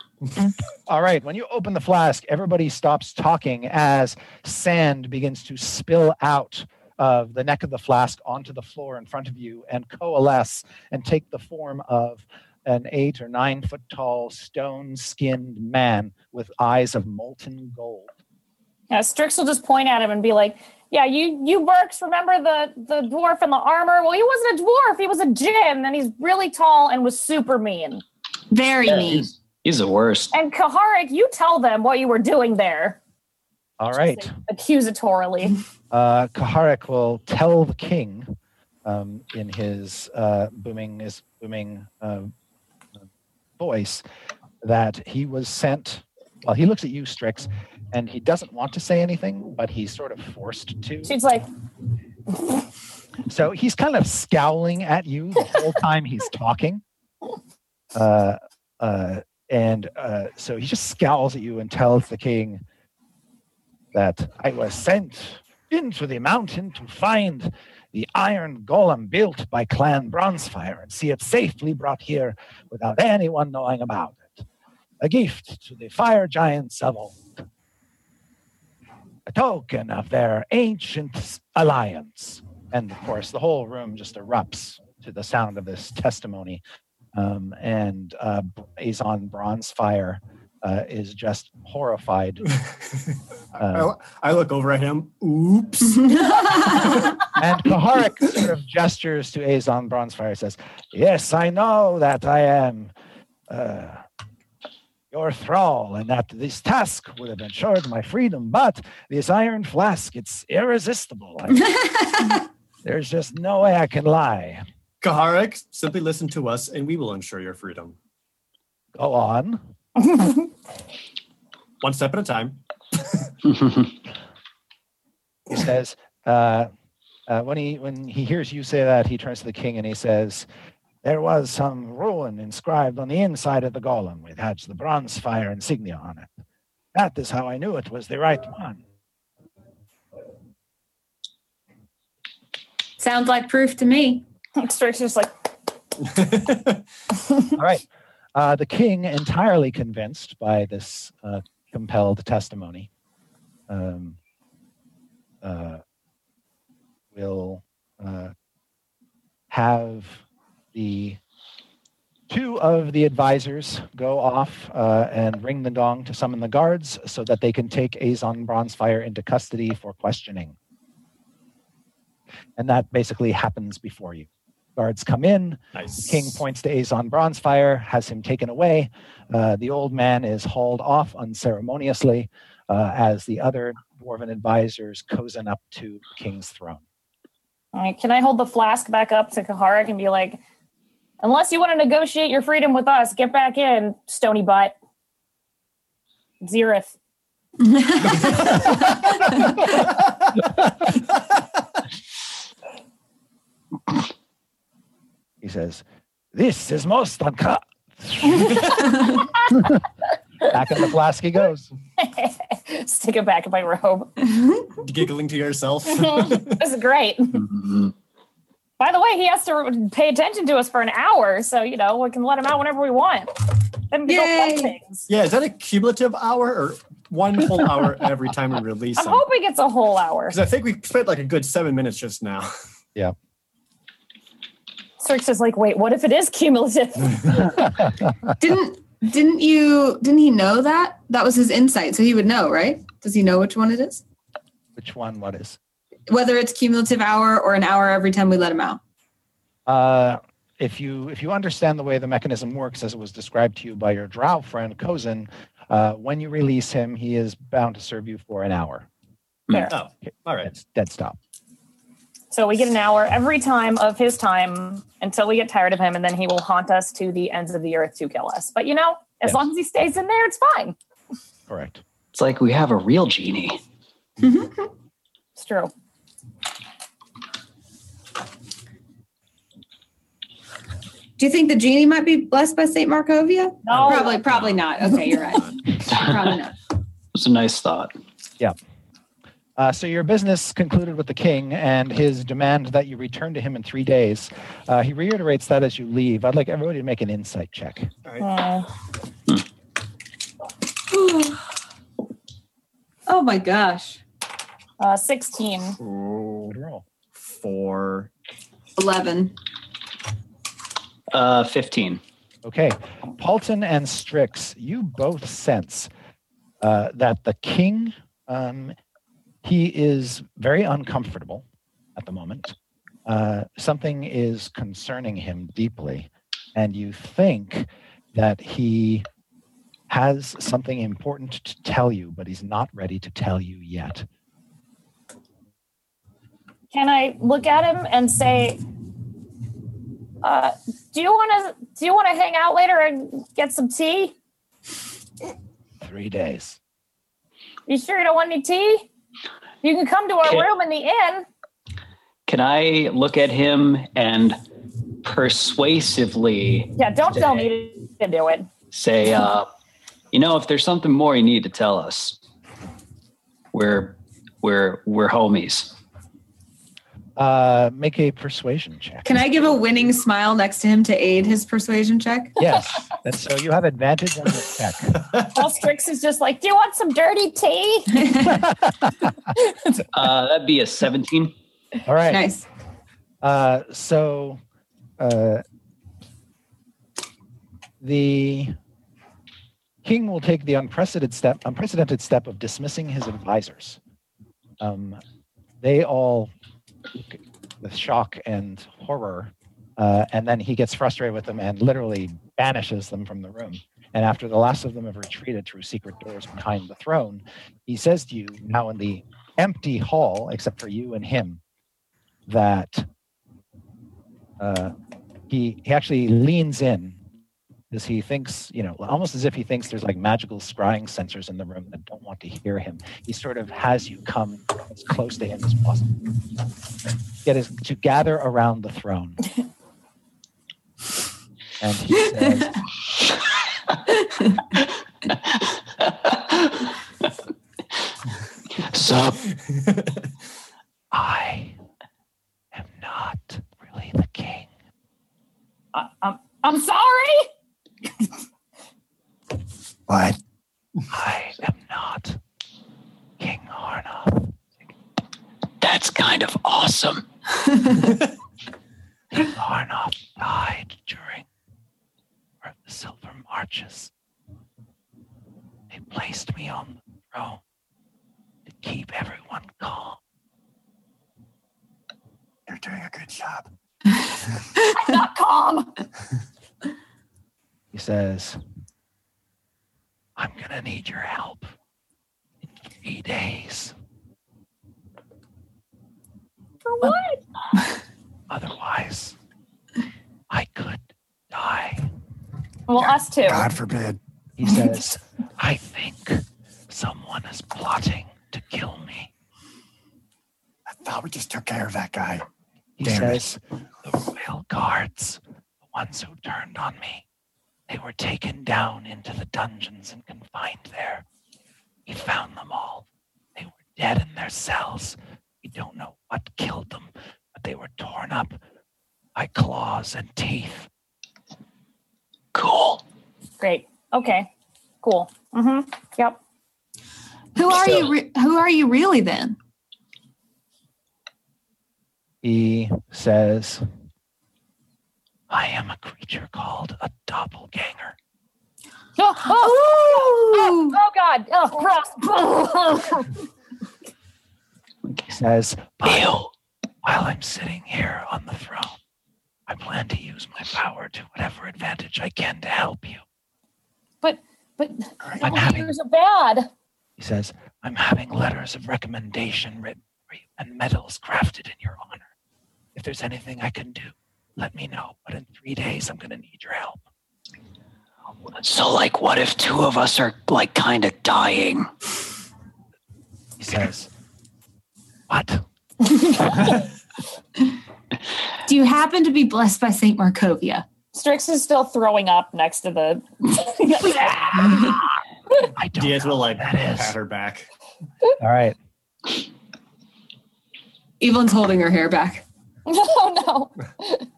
All right, when you open the flask, everybody stops talking as sand begins to spill out of the neck of the flask onto the floor in front of you and coalesce and take the form of an eight or nine foot tall stone skinned man with eyes of molten gold. Yeah, Strix will just point at him and be like, yeah, you you Burks, remember the the dwarf in the armor? Well, he wasn't a dwarf, he was a djinn, and he's really tall and was super mean. Very Yeah, mean. he's, he's the worst. And Kaharik, you tell them what you were doing there. All right. Accusatorily. <laughs> uh, Kaharik will tell the king um, in his uh, booming his booming uh, voice that he was sent. Well, he looks at you, Strix, and he doesn't want to say anything, but he's sort of forced to. She's like, So he's kind of scowling at you the whole time he's talking. Uh, uh, and uh, so he just scowls at you and tells the king that I was sent into the mountain to find the iron golem built by Clan Bronzefire and see it safely brought here without anyone knowing about it. A gift to the fire giants of old. A token of their ancient alliance. And of course, the whole room just erupts to the sound of this testimony. Um, and uh, Azon Bronzefire uh, is just horrified. <laughs> Uh, I, I look over at him. Oops. <laughs> and Kaharik <laughs> sort of gestures to Azon Bronzefire, says, Yes, I know that I am uh, your thrall, and that this task would have ensured my freedom, but this iron flask, it's irresistible. I- <laughs> there's just no way I can lie. Kaharik, simply listen to us and we will ensure your freedom. Go on. <laughs> One step at a time. <laughs> He says, uh, uh, when he when he hears you say that, he turns to the king and he says, "There was some ruin inscribed on the inside of the golem. It had the bronze fire insignia on it. That is how I knew it was the right one." Sounds like proof to me. Strix just like, <laughs> All right. Uh, the king, entirely convinced by this uh, compelled testimony, um, uh, will uh, have the two of the advisors go off uh, and ring the gong to summon the guards so that they can take Azon Bronzefire into custody for questioning. And that basically happens before you. Guards come in, Nice. King points to Azon Bronzefire, has him taken away. Uh, the old man is hauled off unceremoniously uh, as the other dwarven advisors cozen up to King's throne. All right, can I hold the flask back up to Kaharik and be like, unless you want to negotiate your freedom with us, get back in, stony butt. Xerith. <laughs> He says, This is most uncut. <laughs> Back in the flask he goes. <laughs> Stick it back in my robe. Giggling to yourself. this is great. Mhm. By the way, he has to pay attention to us for an hour, so you know we can let him out whenever we want. Then we go Yay. fun things. yeah, is that a cumulative hour or one whole <laughs> hour every time we release I'm them? hoping it's a whole hour. Because I think we spent like a good seven minutes just now. Strix is like, wait, what if it is cumulative? <laughs> didn't didn't you didn't he know that? That was his insight, so he would know, right? Does he know which one it is? Which one? What is? Whether it's cumulative hour or an hour every time we let him out. Uh, if you if you understand the way the mechanism works as it was described to you by your drow friend Kozin, uh, when you release him, he is bound to serve you for an hour. Fair. Oh, all right. That's dead stop. So we get an hour every time of his time until we get tired of him, and then he will haunt us to the ends of the earth to kill us. But you know, as Yes. long as he stays in there, it's fine. Correct. It's like we have a real genie. <laughs> It's true. Do you think the genie might be blessed by Saint Markovia? No. Probably, probably not. <laughs> Okay, you're right. probably not. It's a nice thought. Yeah. Uh, so your business concluded with the king and his demand that you return to him in three days. Uh, he reiterates that as you leave. I'd like everybody to make an insight check. Uh, oh my gosh. uh, 16. Ooh, roll. four. 11. Uh, 15. Okay. Paulton and Strix, you both sense uh, that the king, um, he is very uncomfortable at the moment. Uh, something is concerning him deeply. And you think that he has something important to tell you, but he's not ready to tell you yet. Can I look at him and say, uh, "Do you want to? Do you want to hang out later and get some tea? Three days. You sure you don't want any tea? You can come to our Okay. room in the inn. Can I look at him and persuasively Yeah, don't tell me to, to do it. say, uh, you know, if there's something more you need to tell us, we're we're we're homies. Uh, make a persuasion check. Can I give a winning smile next to him to aid his persuasion check? Yes. And so you have advantage on your check. <laughs> Paul Strix is just like, "Do you want some dirty tea?" <laughs> Uh, that'd be a 17. All right. nice. Uh, so uh, the king will take the unprecedented step, unprecedented step of dismissing his advisors. Um, they all, look with shock and horror, uh, and then he gets frustrated with them and literally banishes them from the room. And after the last of them have retreated through secret doors behind the throne, he says to you, now in the empty hall, except for you and him, that uh, he he actually leans in he thinks, you know, almost as if he thinks there's like magical scrying sensors in the room that don't want to hear him. He sort of has you come as close to him as possible. Get us to gather around the throne. And he says, Sup? I am not really the king. I, I'm, I'm sorry. <laughs> But I am not King Harna. That That's kind of awesome. <laughs> Larnoff died during the Silver Marches. They placed me on the throne to keep everyone calm. You're doing a good job. <laughs> I'm not calm. He says, I'm going to need your help in three days. For what? <laughs> Otherwise, I could die. Well, us too. God forbid. He <laughs> says, I think someone is plotting to kill me. I thought we just took care of that guy. He Damn it. says, the royal guards, the ones who turned on me, they were taken down into the dungeons and confined there. He found them all. They were dead in their cells. We don't know what killed them, but they were torn up by claws and teeth. Cool. Great. Okay. Cool. Mm-hmm. Yep. Who are So- you? Re- who are you really then? He says, I am a creature called a doppelganger. Oh, oh, Ooh. oh God. Oh, oh cross. <laughs> He says, but Ew. while I'm sitting here on the throne, I plan to use my power to whatever advantage I can to help you. but but I'm having, doppelgangers are bad. he says, I'm having letters of recommendation written for you and medals crafted in your honor. If there's anything I can do, let me know. But in three days, I'm going to need your help. So, like, what if two of us are like kind of dying? He says, What? <laughs> Do you happen to be blessed by Saint Markovia? Strix is still throwing up next to the. <laughs> I don't Diath will like what that is. pat her back. All right. Evelyn's holding her hair back. oh <laughs> no.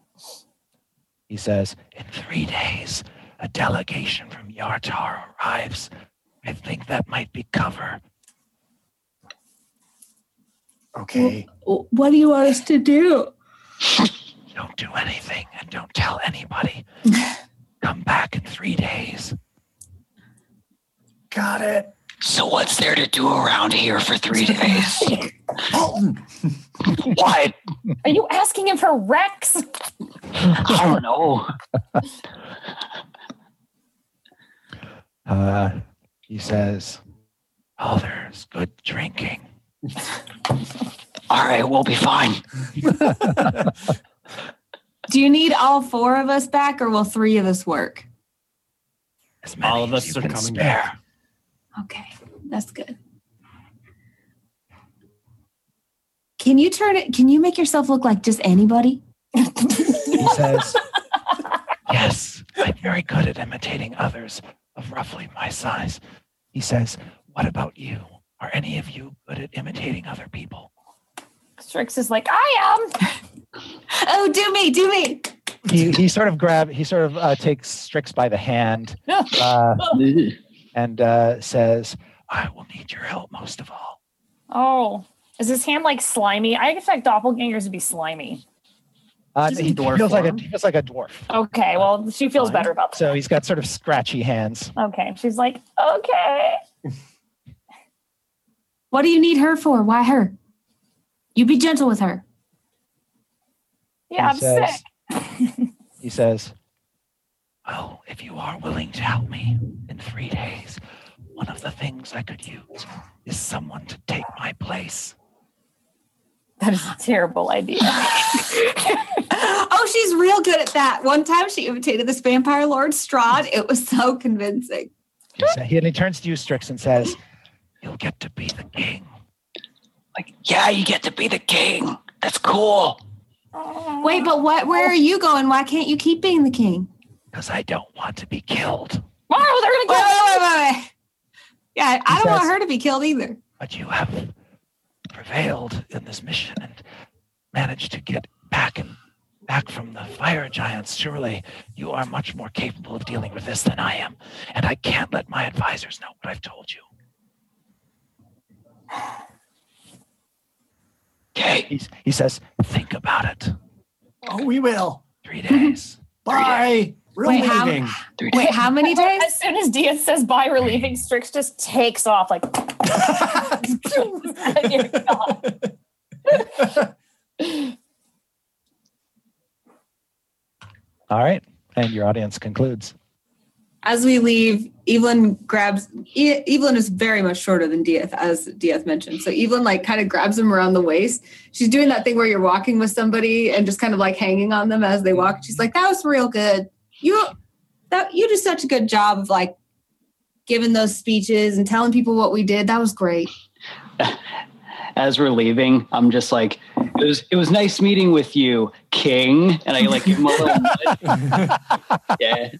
He says, In three days, a delegation from Yartar arrives. I think that might be cover. Okay. What do you want us to do? <laughs> Don't do anything and don't tell anybody. <laughs> Come back in three days. Got it. So, what's there to do around here for three days? <laughs> What? Are you asking him for Rex? I don't know. Uh, he says, Oh, there's good drinking. All right, we'll be fine. <laughs> Do you need all four of us back, or will three of us work? As many All of as us you are can coming spare. back. Okay, that's good. Can you turn it? Can you make yourself look like just anybody? He says, <laughs> Yes, I'm very good at imitating others of roughly my size. He says, What about you? Are any of you good at imitating other people? Strix is like, I am. <laughs> Oh, do me, do me. He, he sort of grab he sort of uh, takes Strix by the hand uh, <laughs> and uh, says, I will need your help most of all. Oh, is his hand like slimy? I expect doppelgangers to be slimy. Uh, he dwarf feels like a he feels like a dwarf. Okay, well, she feels Fine. better about that. So he's got sort of scratchy hands. Okay, she's like, okay. <laughs> What do you need her for? Why her? You be gentle with her. Yeah, I'm says, sick. <laughs> He says, Well, if you are willing to help me in three days, one of the things I could use is someone to take my place. That is a terrible idea. <laughs> oh, she's real good at that. One time she imitated this vampire lord Strahd. It was so convincing. He sa- and he turns to you, Strix, and says, You'll get to be the king. Like, yeah, you get to be the king. That's cool. Wait, but what? Where are you going? Why can't you keep being the king? Because I don't want to be killed. Oh, they're Wait, gonna wait, kill wait, wait, wait. Yeah, I He don't want her to be killed either. But you have prevailed in this mission and managed to get back and back from the fire giants. Surely you are much more capable of dealing with this than I am. And I can't let my advisors know what I've told you. Okay. He's, he says, think about it. Oh, we will. Three days. <laughs> Bye. We're Wait, how- leaving. Three Wait, how many <laughs> days? As soon as Diath says bye, we're leaving, Strix just takes off like <laughs> <laughs> All right. And your audience concludes. As we leave, Evelyn grabs. E- Evelyn is very much shorter than Diath, as Diath mentioned. So Evelyn like kind of grabs him around the waist. She's doing that thing where you're walking with somebody and just kind of like hanging on them as they walk. She's like, "That was real good. You that you did such a good job of like giving those speeches and telling people what we did. That was great." <laughs> As we're leaving, I'm just like, it was it was nice meeting with you, King. And I like give him a little <laughs> nudge. yeah.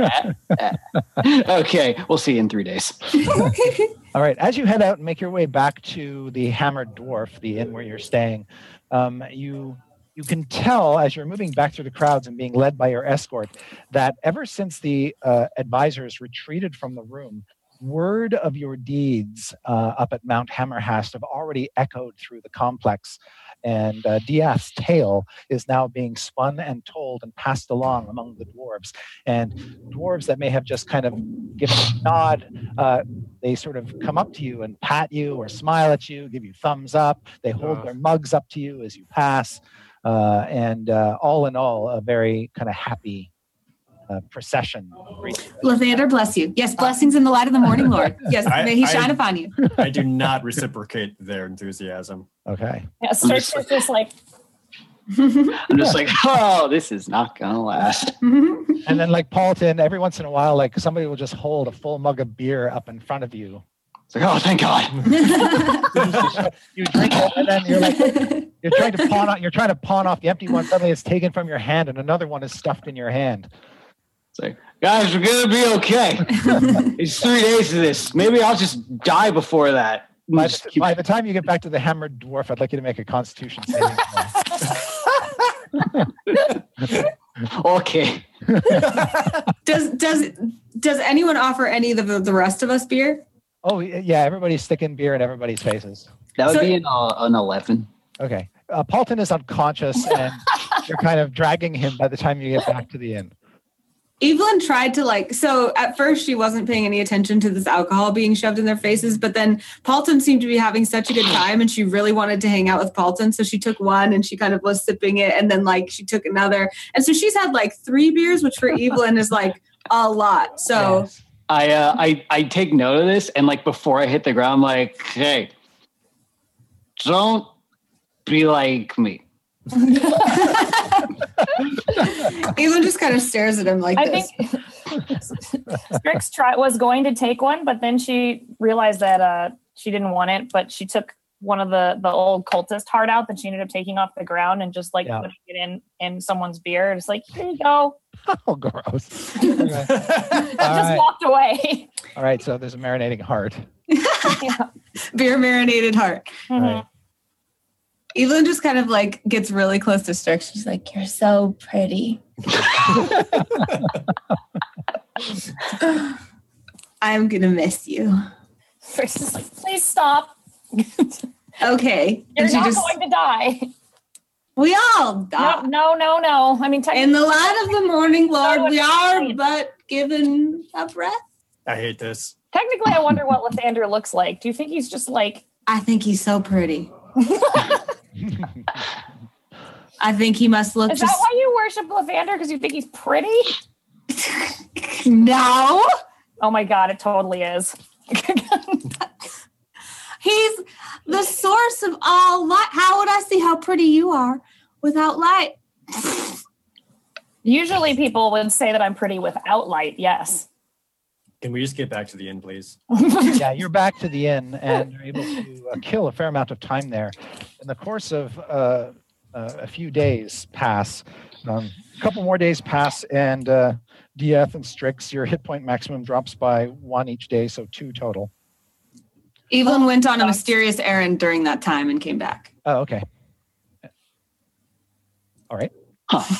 Ah, ah. Okay, we'll see you in three days. <laughs> All right. As you head out and make your way back to the Hammered Dwarf, the inn where you're staying, um, you you can tell as you're moving back through the crowds and being led by your escort that ever since the uh, advisors retreated from the room, word of your deeds uh, up at Mount Hammerhast have already echoed through the complex. And uh, Diath's tale is now being spun and told and passed along among the dwarves. And dwarves that may have just kind of given a nod, uh, they sort of come up to you and pat you or smile at you, give you thumbs up. They hold their mugs up to you as you pass. Uh, and uh, all in all, a very kind of happy uh, procession. Lathander, bless you. Yes, blessings in the light of the morning, Lord. <laughs> Yes, I- may he I- shine upon you. I do not reciprocate their enthusiasm. Okay. Yeah, Strix is just like <laughs> I'm just like, oh, this is not gonna last. <laughs> And then, like Paulton, every once in a while, like somebody will just hold a full mug of beer up in front of you. It's like, oh, thank God. <laughs> You drink it, and then you're like, you're trying to pawn off, you're trying to pawn off the empty one. Suddenly, it's taken from your hand, and another one is stuffed in your hand. It's like, guys, we're gonna be okay. <laughs> it's three days of this. Maybe I'll just die before that. By, Just keep- by the time you get back to the hammered dwarf, I'd like you to make a Constitution saving <laughs> okay. Does does does anyone offer any of the, the rest of us beer? Oh yeah, everybody's sticking beer in everybody's faces. That would So- be an, uh, an 11. Okay, uh, Paulton is unconscious, <laughs> and you're kind of dragging him by the time you get back to the inn. Evelyn tried to like so at first she wasn't paying any attention to this alcohol being shoved in their faces, but then Paulton seemed to be having such a good time and she really wanted to hang out with Paulton. So she took one and she kind of was sipping it and then like she took another. And so she's had like three beers, which for Evelyn is like a lot. So Yes. I, uh, I I take note of this, and like before I hit the ground, I'm like, hey, don't be like me. <laughs> Evelyn just kind of stares at him like I this. think <laughs> Strix try, was going to take one, but then she realized that uh, she didn't want it. But she took one of the the old cultist heart out that she ended up taking off the ground and just like Yeah. putting it in in someone's beer. It's like here you go. <laughs> Oh, gross. <laughs> I just right. walked away. All right, so there's a marinating heart. <laughs> Beer marinated heart. Mhm. Right. Evelyn just kind of like gets really close to Strix. She's like, You're so pretty. I'm gonna miss you. Strix is like, please stop. Okay. You're and she not just going to die. we all die. no, no, no. I mean, In the light of the morning, Lord, we are but given a breath. I hate this. technically, I wonder what Lathander looks like. Do you think he's just like I think he's so pretty. <laughs> I think he must look Is that why you worship Lathander? Because you think he's pretty? <laughs> no. Oh my god, it totally is. <laughs> He's the source of all light. How would I see how pretty you are without light? Usually people would say that I'm pretty without light, yes. Can we just get back to the end, please? <laughs> yeah, you're back to the inn and you're able to uh, kill a fair amount of time there. In the course of uh, uh, a few days pass, um, a couple more days pass, and uh, Diath and Strix, your hit point maximum drops by one each day, so two total. Evelyn went on a mysterious errand during that time and came back. Oh, okay. All right. Huh.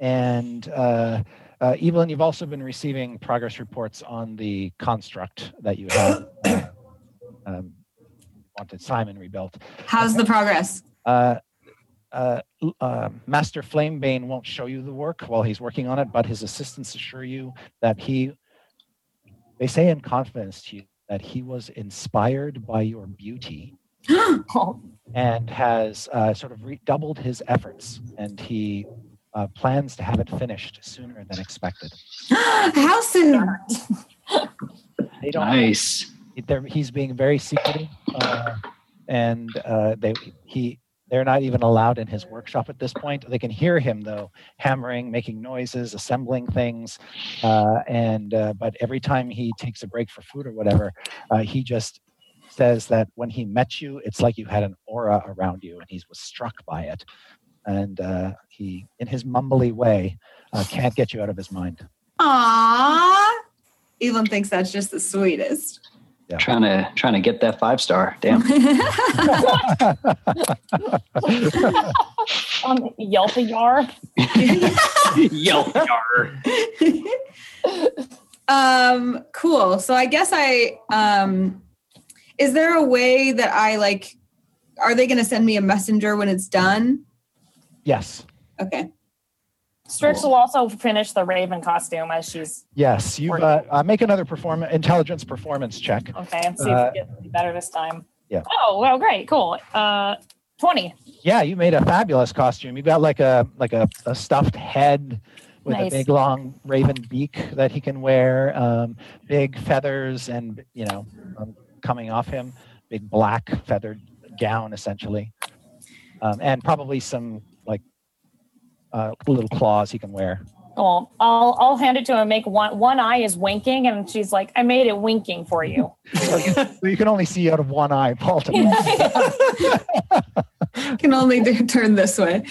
And uh, uh, Evelyn, you've also been receiving progress reports on the construct that you have uh, <coughs> um, wanted Simon rebuilt. How's the progress? Uh, uh, uh, Master Flamebane won't show you the work while he's working on it, but his assistants assure you that he, they say in confidence to you that he was inspired by your beauty <gasps> Oh, and has uh, sort of redoubled his efforts, and he uh, plans to have it finished sooner than expected. <gasps> How soon? <laughs> They don't. Nice. they're, he's being very secretive, uh, and uh, they he they're not even allowed in his workshop at this point. They can hear him though, hammering, making noises, assembling things, uh, and uh, but every time he takes a break for food or whatever, uh, he just says that when he met you, it's like you had an aura around you, and he was struck by it, and uh, he, in his mumbly way, uh, can't get you out of his mind. Aww. Evelyn thinks that's just the sweetest. Trying to trying to get that five star. Damn. on <laughs> Yelp Yar. <laughs> Yo, yar. um cool so i guess i um is there a way that i like are they going to send me a messenger when it's done yes. okay Strix will also finish the Raven costume as she's Yes, you uh, uh, make another perform intelligence performance check. okay and see Uh, if it gets better this time. yeah. Oh well, great, cool. Uh, twenty. Yeah, you made a fabulous costume. You've got like a like a, a stuffed head with Nice. a big long raven beak that he can wear, um, big feathers, and you know, um, coming off him, big black feathered gown essentially, um, and probably some uh, little claws he can wear. Oh, I'll I'll hand it to him. Make one one eye is winking, and she's like, "I made it winking for you." So you can only see out of one eye, Paulton. <laughs> can only do, turn this way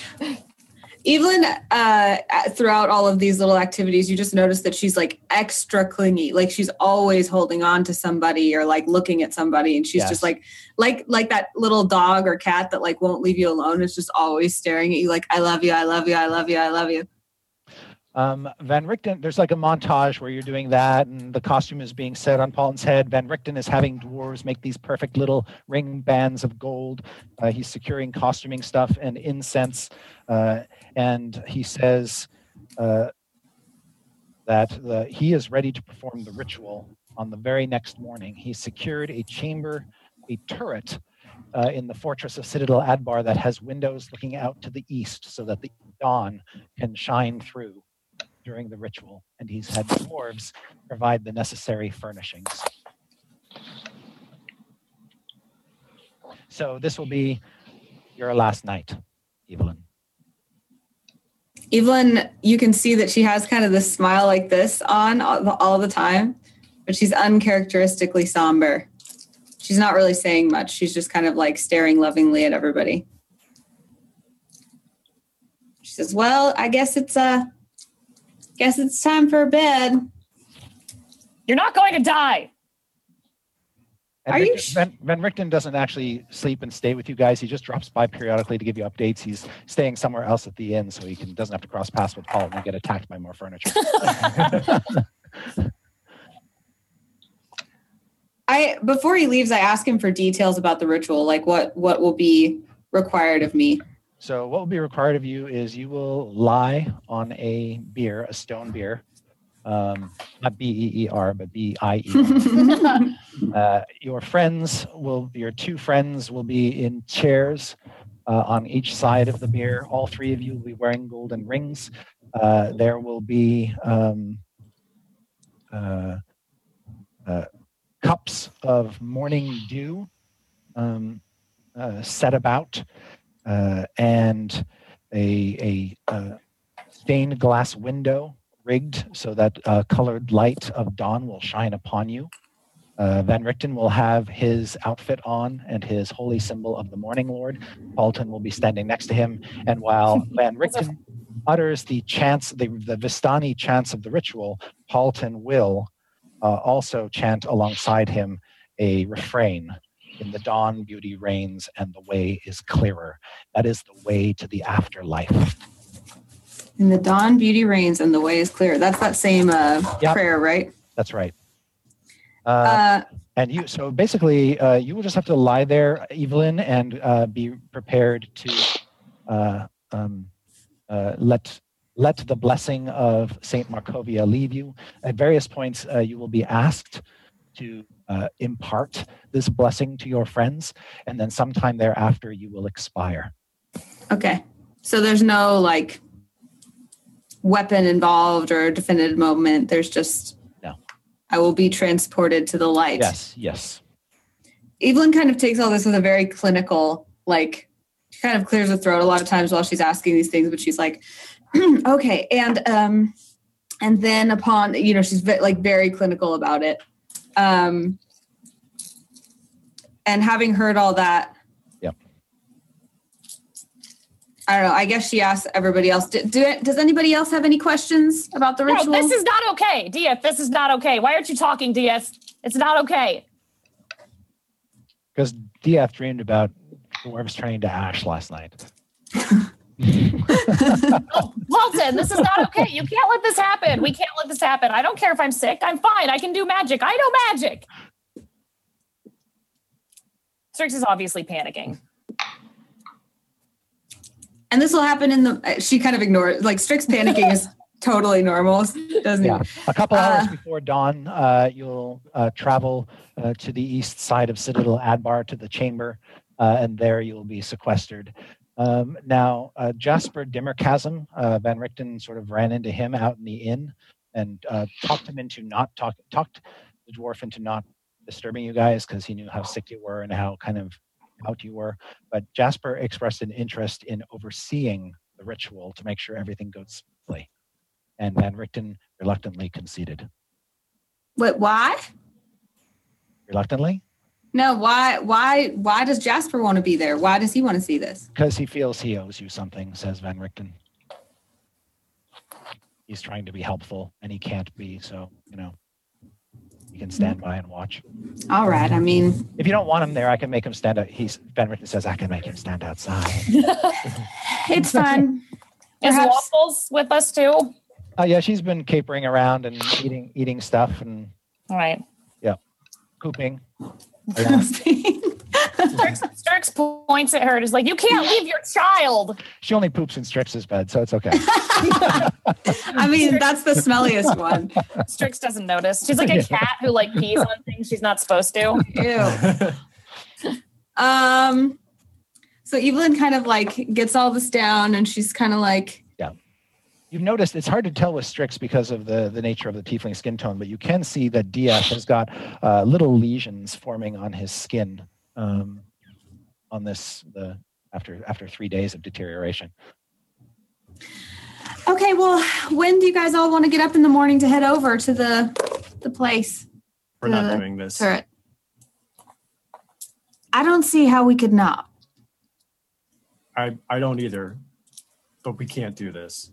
evelyn uh throughout all of these little activities you just notice that she's like extra clingy like she's always holding on to somebody or like looking at somebody and she's Yes. just like like like that little dog or cat that like won't leave you alone it's just always staring at you like i love you i love you i love you i love you Um, Van Richten, there's like a montage where you're doing that, and the costume is being set on Paulton's head. Van Richten is having dwarves make these perfect little ring bands of gold. Uh, he's securing costuming stuff and incense, uh, and he says uh, that the, he is ready to perform the ritual on the very next morning. He's secured a chamber, a turret. Uh, in the fortress of Citadel Adbar, that has windows looking out to the east, so that the dawn can shine through during the ritual, and he's had dwarves provide the necessary furnishings. So this will be your last night, Evelyn. Evelyn, you can see that she has kind of this smile like this on all the, all the time, but she's uncharacteristically somber. She's not really saying much. She's just kind of like staring lovingly at everybody. She says, "Well, I guess it's uh guess it's time for bed." You're not going to die. And Are you Richten- sh- Van, Van Richten doesn't actually sleep and stay with you guys. He just drops by periodically to give you updates. He's staying somewhere else at the inn, so he can, doesn't have to cross paths with Paul and get attacked by more furniture. <laughs> I before he leaves, I ask him for details about the ritual, like what what will be required of me. So what will be required of you is you will lie on a beer, a stone beer, um, not B E E R, but B I E. <laughs> Uh, your friends will, your two friends will be in chairs uh, on each side of the beer. All three of you will be wearing golden rings. Uh, there will be um, uh, uh, cups of morning dew um, uh, set about, uh, and a, a uh, stained glass window rigged so that uh, colored light of dawn will shine upon you. Uh, Van Richten will have his outfit on and his holy symbol of the Morning Lord. Paulton will be standing next to him, and while <laughs> Van Richten utters the chants, the, the Vistani chants of the ritual, Paulton will uh, also chant alongside him a refrain. In the dawn, beauty reigns, and the way is clearer. That is the way to the afterlife. In the dawn, beauty reigns, and the way is clear. That's that same uh, Yep. prayer, right? That's right. Uh, Uh, and you so basically uh, you will just have to lie there evelyn and uh, be prepared to uh, um, uh, let let the blessing of saint markovia leave you at various points uh, you will be asked to uh, impart this blessing to your friends and then sometime thereafter you will expire Okay. So there's no like weapon involved or definitive moment. There's just No. I will be transported to the light. yes yes Evelyn kind of takes all this with a very clinical, like, she kind of clears her throat a lot of times while she's asking these things, but she's like, <clears throat> okay. And, um, and then upon, you know, she's ve- like very clinical about it. Um, and having heard all that, Yep. I don't know. I guess she asked everybody else. Do, do it, does anybody else have any questions about the ritual? No, this is not okay. Diath, this is not okay. Why aren't you talking, Diath? It's not okay. because df dreamed about dwarves turning to ash last night Oh, <laughs> Paulton, this is not okay. You can't let this happen. We can't let this happen. I don't care if I'm sick. I'm fine. I can do magic. I know magic. Strix is obviously panicking. And this will happen in the, she kind of ignores, like Strix panicking is <laughs> totally normal. Doesn't Yeah, a couple hours Uh, before dawn, uh, you'll uh, travel uh, to the east side of Citadel Adbar to the chamber, uh, and there you'll be sequestered. Um, now, uh, Jasper Dimmerchasm, uh, Van Richten sort of ran into him out in the inn and uh, talked him into not talk, talked the dwarf into not disturbing you guys because he knew how sick you were and how kind of out you were. But Jasper expressed an interest in overseeing the ritual to make sure everything goes smoothly and Van Richten reluctantly conceded. Wait, why? Reluctantly, No, why why why does Jasper want to be there? Why does he want to see this? because he feels he owes you something, says Van Richten. He's trying to be helpful, and he can't be. So you know, you can stand by and watch. All right. I mean, If you don't want him there, I can make him stand out. He's Van Richten says I can make him stand outside. <laughs> it's fun. Is Perhaps- Waffles with us too? Oh yeah, she's been capering around and eating eating stuff and All right. pooping. <laughs> Strix, Strix points at her and is like, You can't leave your child. She only poops in Strix's bed, so it's okay. <laughs> <laughs> I mean, that's the smelliest <laughs> one. Strix doesn't notice. She's like a cat who like pees on things she's not supposed to. Ew. Um. So Evelyn kind of like gets all this down, and she's kind of like, Yeah. You've noticed it's hard to tell with Strix because of the, the nature of the tiefling skin tone, but you can see that DF has got uh, little lesions forming on his skin um, on this the after after three days of deterioration. okay, well, when do you guys all want to get up in the morning to head over to the the place We're not Uh, doing this. turret? I don't see how we could not. I, I don't either. But we can't do this.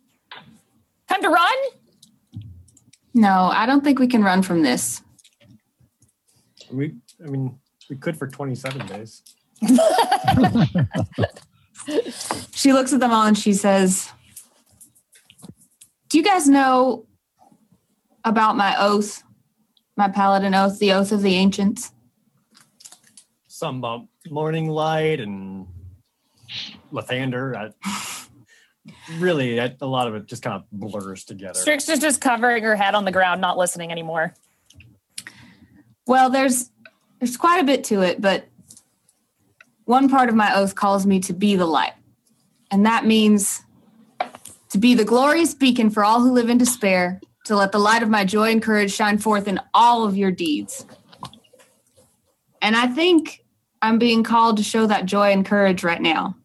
Time to run? No, I don't think we can run from this. We I mean we could for 27 days. <laughs> She looks at them all and she says, Do you guys know about my oath, my paladin oath, the oath of the ancients? Some about morning light and Lathander. I, really, I, a lot of it just kind of blurs together. Strix is just covering her head on the ground, not listening anymore. Well, there's there's quite a bit to it, but one part of my oath calls me to be the light. And that means to be the glorious beacon for all who live in despair, to let the light of my joy and courage shine forth in all of your deeds. And I think I'm being called to show that joy and courage right now.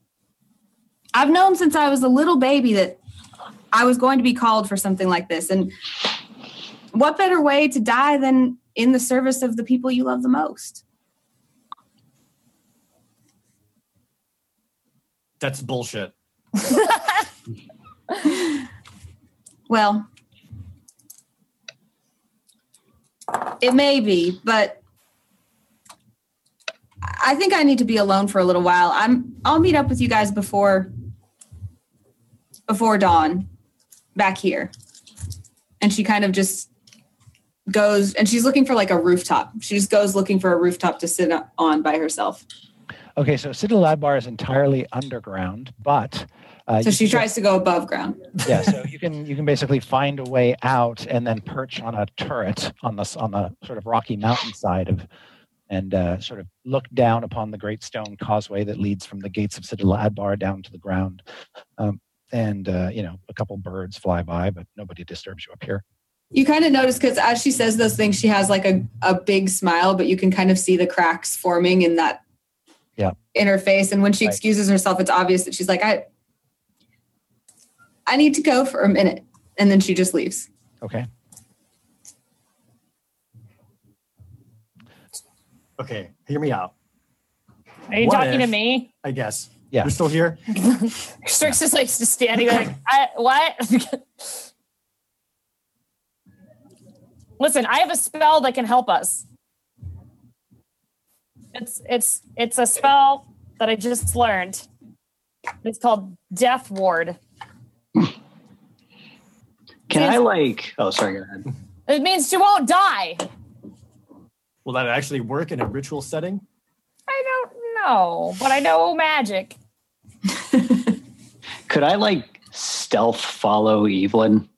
I've known since I was a little baby that I was going to be called for something like this. And what better way to die than in the service of the people you love the most? That's bullshit. <laughs> Well, it may be, but I think I need to be alone for a little while. I'm I'll meet up with you guys before before dawn back here. And she kind of just goes and she's looking for like a rooftop. She just goes looking for a rooftop to sit on by herself. Okay, so Citadel Adbar is entirely underground, but uh, So she tries to go above ground. <laughs> yeah, so you can you can basically find a way out and then perch on a turret on the on the sort of rocky mountainside of, and uh, sort of look down upon the great stone causeway that leads from the gates of Citadel Adbar down to the ground, um, and uh, you know a couple birds fly by, but nobody disturbs you up here. You kind of notice because as she says those things, she has like a, a big smile, but you can kind of see the cracks forming in that Yeah. in her face. And when she Right. excuses herself, it's obvious that she's like, I I need to go for a minute. And then she just leaves. Okay, Okay, hear me out. Are you What talking to me? I guess. Yeah. You're still here? <laughs> Strix is like just standing like, I, what? <laughs> Listen, I have a spell that can help us. It's it's it's a spell that I just learned. It's called Death Ward. Can I like? Oh, sorry. Go ahead. It means she won't die. Will that actually work in a ritual setting? I don't know, but I know magic. <laughs> Could I like stealth follow Evelyn?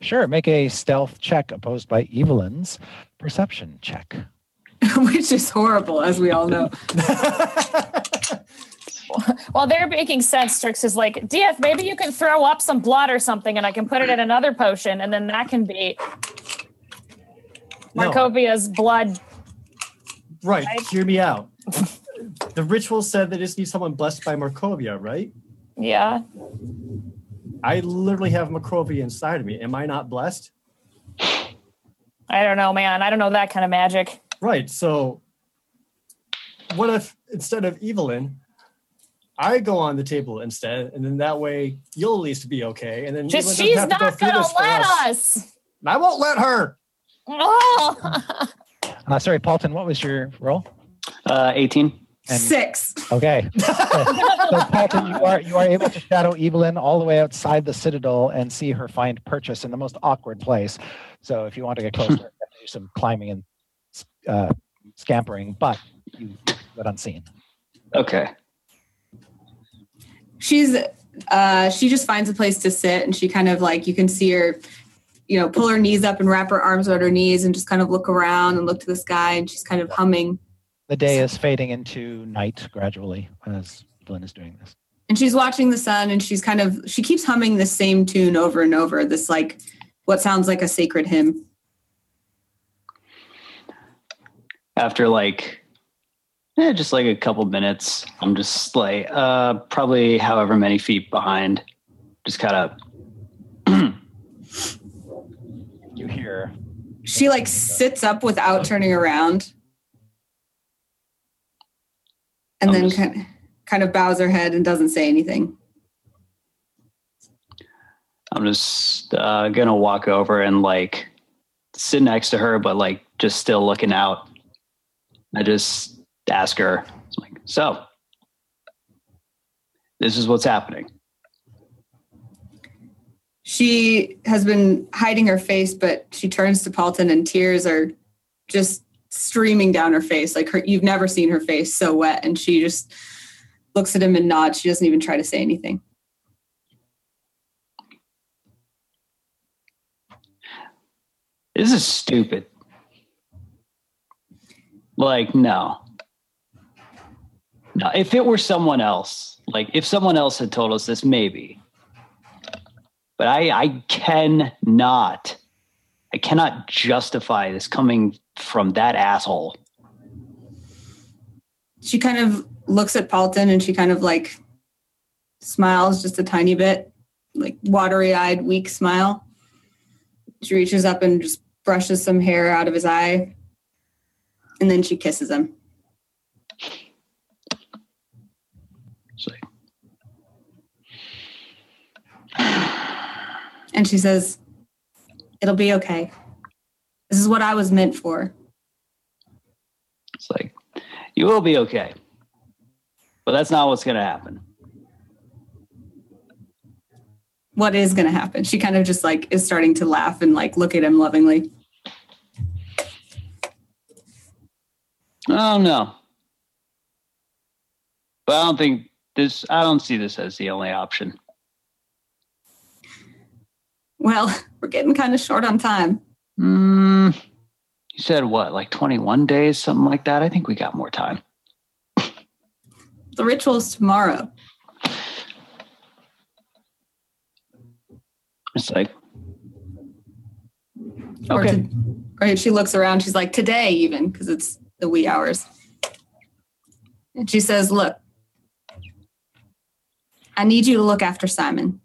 Sure. Make a stealth check opposed by Evelyn's perception check. <laughs> Which is horrible, as we all know. <laughs> While they're making sense, Strix is like, DF, maybe you can throw up some blood or something and I can put it in another potion and then that can be No. Markovia's blood. Right. I- Hear me out. <laughs> the ritual said that it just needs someone blessed by Markovia, right? Yeah. I literally have Markovia inside of me. Am I not blessed? I don't know, man. I don't know that kind of magic. Right. So, what if instead of Evelyn, I go on the table instead, and then that way you'll at least be okay. And then Just Evelyn doesn't she's have to go not through gonna let us. us. I won't let her. Oh. <laughs> Uh, sorry, Paulton. What was your role? Uh, 18. And- Six. Okay. <laughs> so Paulton, you are you are able to shadow Evelyn all the way outside the citadel and see her find purchase in the most awkward place. So if you want to get <laughs> closer, you have to do some climbing and uh, scampering, but you get unseen. Okay. she's uh she just finds a place to sit and she kind of like you can see her you know pull her knees up and wrap her arms around her knees and just kind of look around and look to the sky and she's kind of humming The day is fading into night gradually as Evelyn is doing this. and she's watching the sun and she's kind of she keeps humming the same tune over and over this like what sounds like a sacred hymn After like, eh, just like a couple minutes, I'm just like, uh, probably however many feet behind. Just kind of, You hear she like sits up without turning around and I'm then just- kind kind of bows her head and doesn't say anything I'm just uh, gonna walk over and like sit next to her, but like just still looking out. I just ask her, like, so this is what's happening. she has been hiding her face, but she turns to Paulton and tears are just streaming down her face. Like her, you've never seen her face so wet. And she just looks at him and nods. She doesn't even try to say anything. This is stupid. Like, no. No, if it were someone else, like if someone else had told us this, maybe. But I, I cannot, I cannot justify this coming from that asshole. She kind of looks at Paulton and she kind of like smiles just a tiny bit, like watery eyed, weak smile. She reaches up and just brushes some hair out of his eye. And then she kisses him. And she says, It'll be okay. This is what I was meant for. it's like, you will be okay. But that's not what's going to happen. what is going to happen. She kind of just like is starting to laugh and like look at him lovingly. Oh, don't. But I don't think this, I don't see this as the only option. Well, <laughs> we're getting kind of short on time. Mm, you said what, like 21 days, something like that? I think we got more time. The ritual's tomorrow. It's like, Or okay. to- right. She looks around. She's like, today, even because it's the wee hours. And she says, Look, I need you to look after Simon.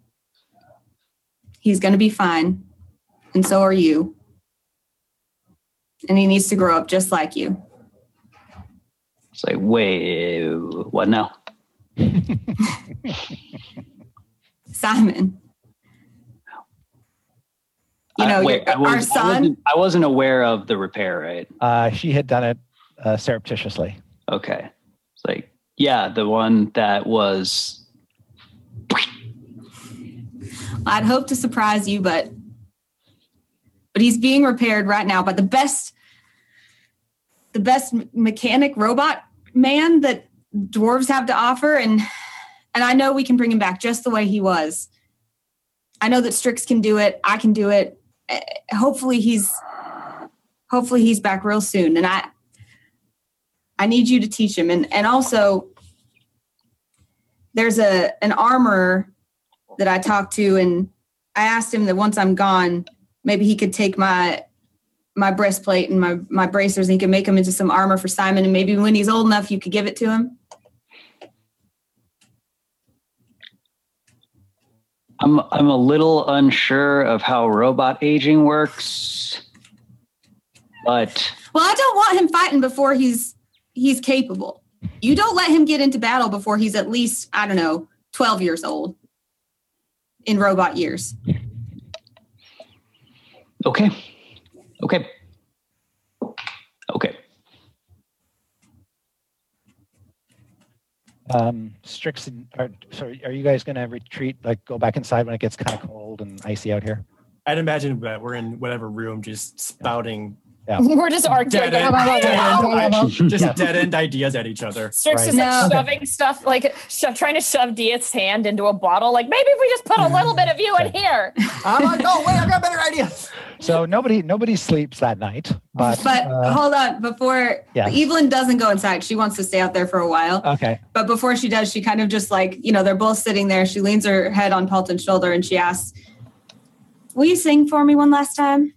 He's going to be fine. And so are you. And he needs to grow up just like you. It's like, wait, what now? <laughs> Simon. You know, I, wait, your- I, was, our I, son. wasn't, I wasn't aware of the repair, right? Uh, she had done it uh, surreptitiously. Okay. It's like, yeah, the one that was. I'd hope to surprise you, but but he's being repaired right now by the best the best mechanic robot man that dwarves have to offer and and I know we can bring him back just the way he was. I know that Strix can do it. I can do it. Eh, Hopefully he's hopefully he's back real soon and I I need you to teach him and and also there's a an armor that I talked to, and I asked him that once I'm gone, maybe he could take my my breastplate and my my bracers, and he could make them into some armor for Simon, and maybe when he's old enough, you could give it to him. I'm I'm a little unsure of how robot aging works, but Well, I don't want him fighting before he's he's capable. You don't let him get into battle before he's at least I don't know twelve years old in robot years. Okay, okay, okay. Um, Strix, and- are, sorry, are you guys going to retreat, like go back inside when it gets kind of cold and icy out here? I'd imagine that we're in whatever room just spouting Yeah. <laughs> We're just arguing. dead end, dead end, <laughs> just Yeah. dead end ideas at each other. Strix Right. is like No. shoving stuff, like sho- trying to shove Diath's hand into a bottle. Like maybe if we just put a little bit of you in here. <laughs> I'm like, oh wait, I got a better idea. So nobody nobody sleeps that night, but, But uh, hold on, before Yeah. Evelyn doesn't go inside, she wants to stay out there for a while. okay. But before she does, she kind of just like, you know, they're both sitting there. She leans her head on Paulton's shoulder and she asks, Will you sing for me one last time?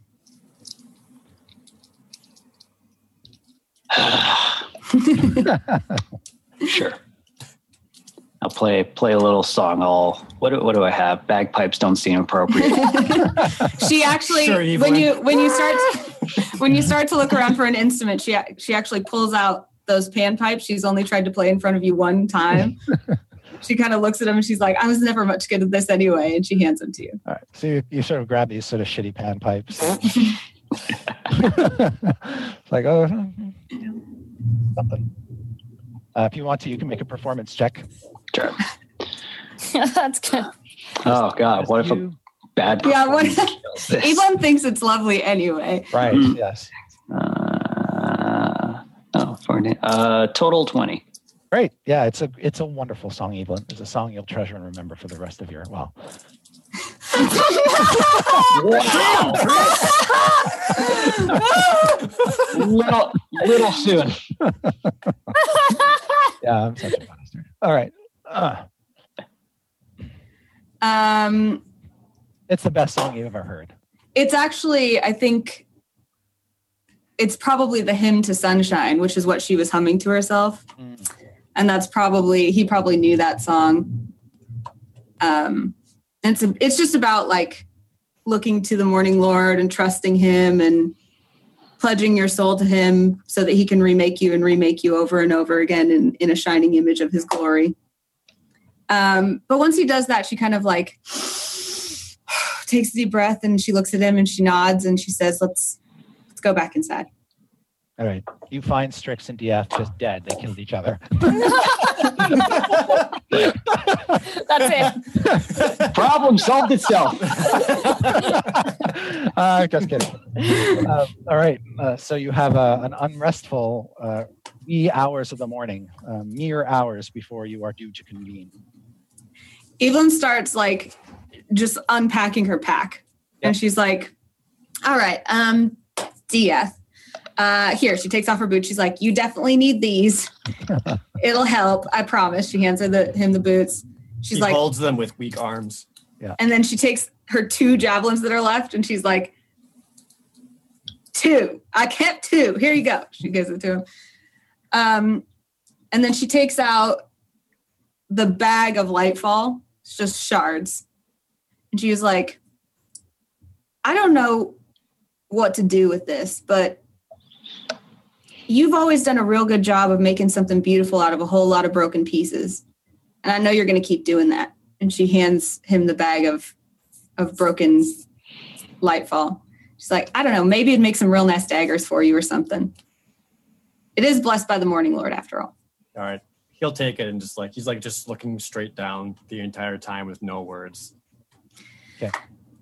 <sighs> <laughs> Sure. I'll play play a little song. I'll what do, what do I have? Bagpipes don't seem appropriate. <laughs> She actually Sure, when you when you start <laughs> when you start to look around for an instrument, she she actually pulls out those panpipes. She's only tried to play in front of you one time. <laughs> she kind of looks at them and she's like, I was never much good at this anyway, and she hands them to you. All right. So you, you sort of grab these sort of shitty pan pipes. it's like, oh, something. Uh, if you want to, you can make a performance check. Sure. <laughs> That's good. Oh God, what if a bad Yeah, what- performance kills <laughs> this? Evelyn thinks it's lovely anyway. right? Mm. Yes. Uh, oh, 40, uh, total twenty. Great. Yeah, it's a it's a wonderful song, Evelyn. It's a song you'll treasure and remember for the rest of your well. <laughs> little little soon. Yeah, I'm such a bastard. All right. Uh, Um, it's the best song you've ever heard. it's actually, I think, it's probably the hymn to sunshine, which is what she was humming to herself. and that's probably he probably knew that song. Um, it's a, it's just about like looking to the morning Lord and trusting Him and pledging your soul to Him so that He can remake you and remake you over and over again in in a shining image of His glory. Um, but once he does that, she kind of like <sighs> takes a deep breath and she looks at him and she nods and she says, "Let's let's go back inside." All right. You find Strix and DF just dead. They killed each other. <laughs> That's it. Problem solved itself. <laughs> uh, just kidding. Uh, all right. Uh, so you have uh, an unrestful uh, wee hours of the morning, uh, mere hours before you are due to convene. Evelyn starts like just unpacking her pack. And she's like, all right, um, Dia. Uh, here, she takes off her boots. She's like, you definitely need these. <laughs> It'll help. I promise. She hands her the him the boots. She's he like, holds them with weak arms. Yeah. and then she takes her two javelins that are left and she's like, two. I kept two. Here you go. She gives it to him. Um, and then she takes out the bag of lightfall. It's just shards. And she was like, I don't know what to do with this, but you've always done a real good job of making something beautiful out of a whole lot of broken pieces. And I know you're going to keep doing that. And she hands him the bag of of broken lightfall. She's like, I don't know, maybe it'd make some real nice daggers for you or something. It is blessed by the morning lord after all. All right. He'll take it and just like he's like just looking straight down the entire time with no words.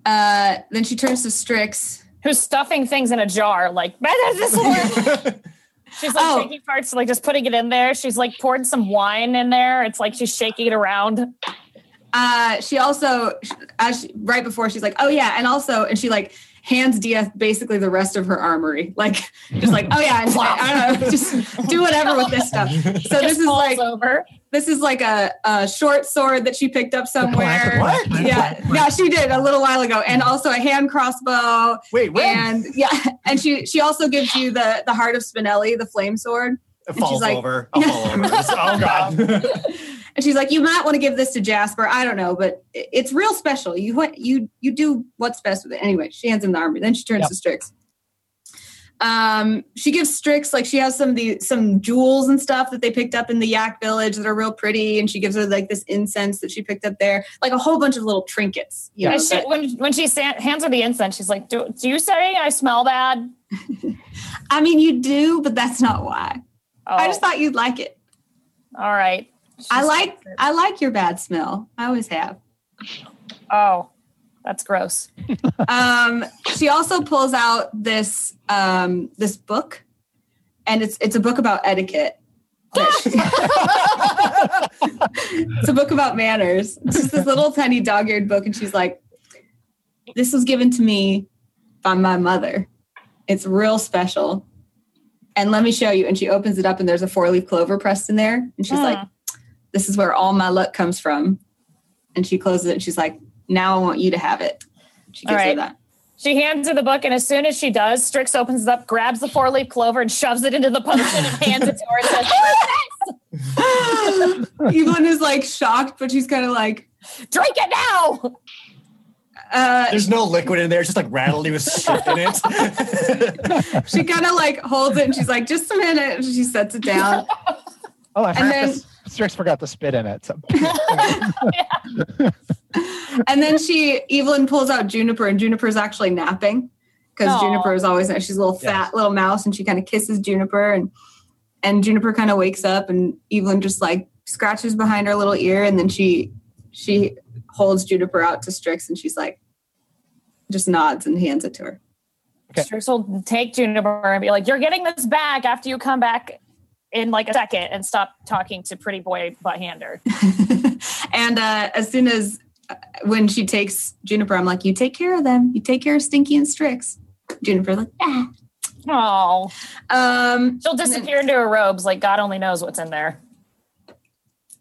Uh, then she turns to Strix. Who's stuffing things in a jar? Like, "Where does this work?" <laughs> She's like Oh. taking parts, like just putting it in there. She's like poured some wine in there. It's like she's shaking it around. Uh, she also, as she, right before, she's like, "Oh yeah," and also, and she like hands DF basically the rest of her armory, like just like, "Oh yeah," and I don't know, just do whatever with this stuff. So this is like over. this is like a, a short sword that she picked up somewhere. What? Yeah, yeah, she did a little while ago, and also a hand crossbow. Wait, when? And yeah, and she she also gives you the the heart of Spinelli, the flame sword. it falls like- over. I'll fall over. <laughs> Oh god. <laughs> And she's like, "You might want to give this to Jasper. I don't know, but it's real special. You you you do what's best with it." Anyway, she hands him the armor. Then she turns Yep. to Strix. Um, she gives Strix like she has some of the some jewels and stuff that they picked up in the Yak village that are real pretty, and she gives her like this incense that she picked up there, like a whole bunch of little trinkets. You know, she, that- when when she hands her the incense, she's like, "Do, do you say I smell bad?" <laughs> I mean, you do, but that's not why. Oh, I just thought you'd like it. all right. I like I like your bad smell. I always have. Oh, that's gross. <laughs> um, she also pulls out this um, this book, and it's it's a book about etiquette. <laughs> <laughs> it's a book about manners. It's just this little tiny dog-eared book, and she's like, "This was given to me by my mother. It's real special." And let me show you. And she opens it up, and there's a four-leaf clover pressed in there. And she's Hmm. like, "This is where all my luck comes from." And she closes it, and she's like, "Now I want you to have it." She gives All her that. She hands her the book, and as soon as she does, Strix opens it up, grabs the four leaf clover, and shoves it into the potion and hands it to her and says, <laughs> Evelyn is like shocked, but she's kind of like, "Drink it now." uh, There's no liquid in there. It's just like rattly with shit in it. <laughs> she kind of like holds it and she's like, just a minute. And she sets it down. Oh, I And then- this. Strix forgot to spit in it. So. <laughs> And then she, Evelyn pulls out Juniper, and Juniper's actually napping because Juniper is always, she's a little fat little mouse, and she kind of kisses Juniper, and and Juniper kind of wakes up, and Evelyn just like scratches behind her little ear, and then she she holds Juniper out to Strix, and she's like, just nods and hands it to her. Okay. Strix will take Juniper and be like, "You're getting this back after you come back in like a second and stop talking to Pretty Boy Butt Hander." <laughs> and uh, as soon as uh, when she takes Juniper, I'm like, you take care of them. You take care of Stinky and Strix. Juniper like, ah. Oh, Um, she'll disappear into her robes. Like God only knows what's in there.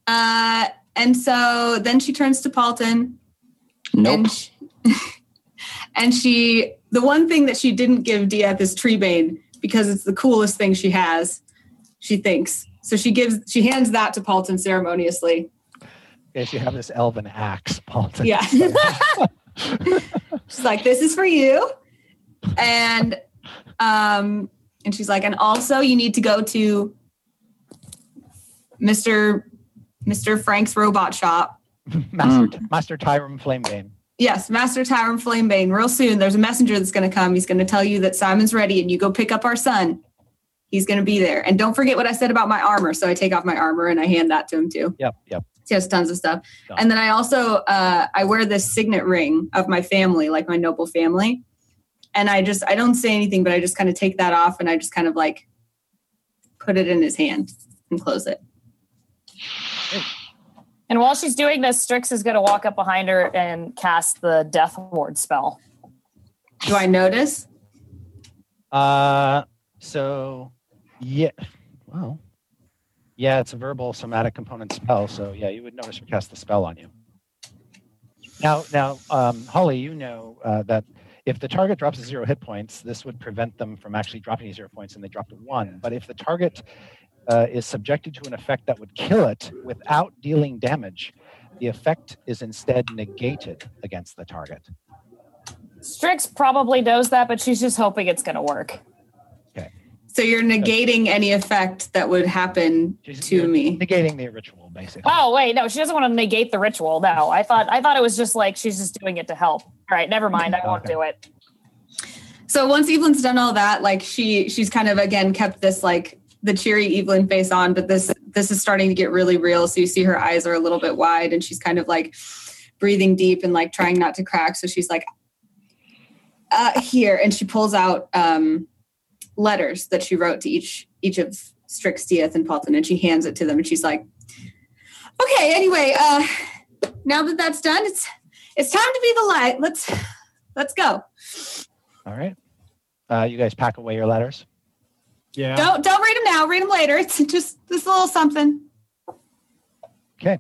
uh, and so then she turns to Paulton Nope. and she, <laughs> and she the one thing that she didn't give Diath is Treebane because it's the coolest thing she has. She thinks so. She gives she hands that to Paulton ceremoniously. Yes, you have this elven axe, Paulton. Yeah. she's like, this is for you. And um, and she's like, and also you need to go to Mr. Mr. Frank's robot shop. Master, Master Tyrone Flamebane. Yes, Master Tyrone Flamebane. Real soon, there's a messenger that's going to come. He's going to tell you that Simon's ready, and you go pick up our son. He's going to be there. And don't forget what I said about my armor. So I take off my armor and I hand that to him too. Yep, yep. He has tons of stuff. Done. And then I also uh, I wear this signet ring of my family, like my noble family. And I just I don't say anything, but I just kind of take that off and I just kind of like put it in his hand and close it. And while she's doing this, Strix is going to walk up behind her and cast the Death Ward spell. Do I notice? Uh, so yeah, well, yeah, it's a verbal somatic component spell. So yeah, you would notice her cast the spell on you. Now, now, um, Holly, you know uh, that if the target drops to zero hit points, this would prevent them from actually dropping to zero points, and they drop to one. But if the target uh, is subjected to an effect that would kill it without dealing damage, the effect is instead negated against the target. Strix probably knows that, but she's just hoping it's going to work. So you're negating any effect that would happen She's- to you're me. negating the ritual, basically. Oh wait, no, she doesn't want to negate the ritual. No, I thought I thought it was just like she's just doing it to help. All right, never mind. I won't Okay. do it. So once Evelyn's done all that, like she she's kind of again kept this like the cheery Evelyn face on, but this this is starting to get really real. So you see her eyes are a little bit wide and she's kind of like breathing deep and like trying not to crack. So she's like uh here and she pulls out um letters that she wrote to each each of Strix, Diath, and Paulton, and she hands it to them and she's like, Okay, anyway, uh now that that's done, it's it's time to be the light. Let's let's go. All right. Uh, you guys pack away your letters. Yeah. Don't don't read them now. Read them later. It's <laughs> just this little something. Okay.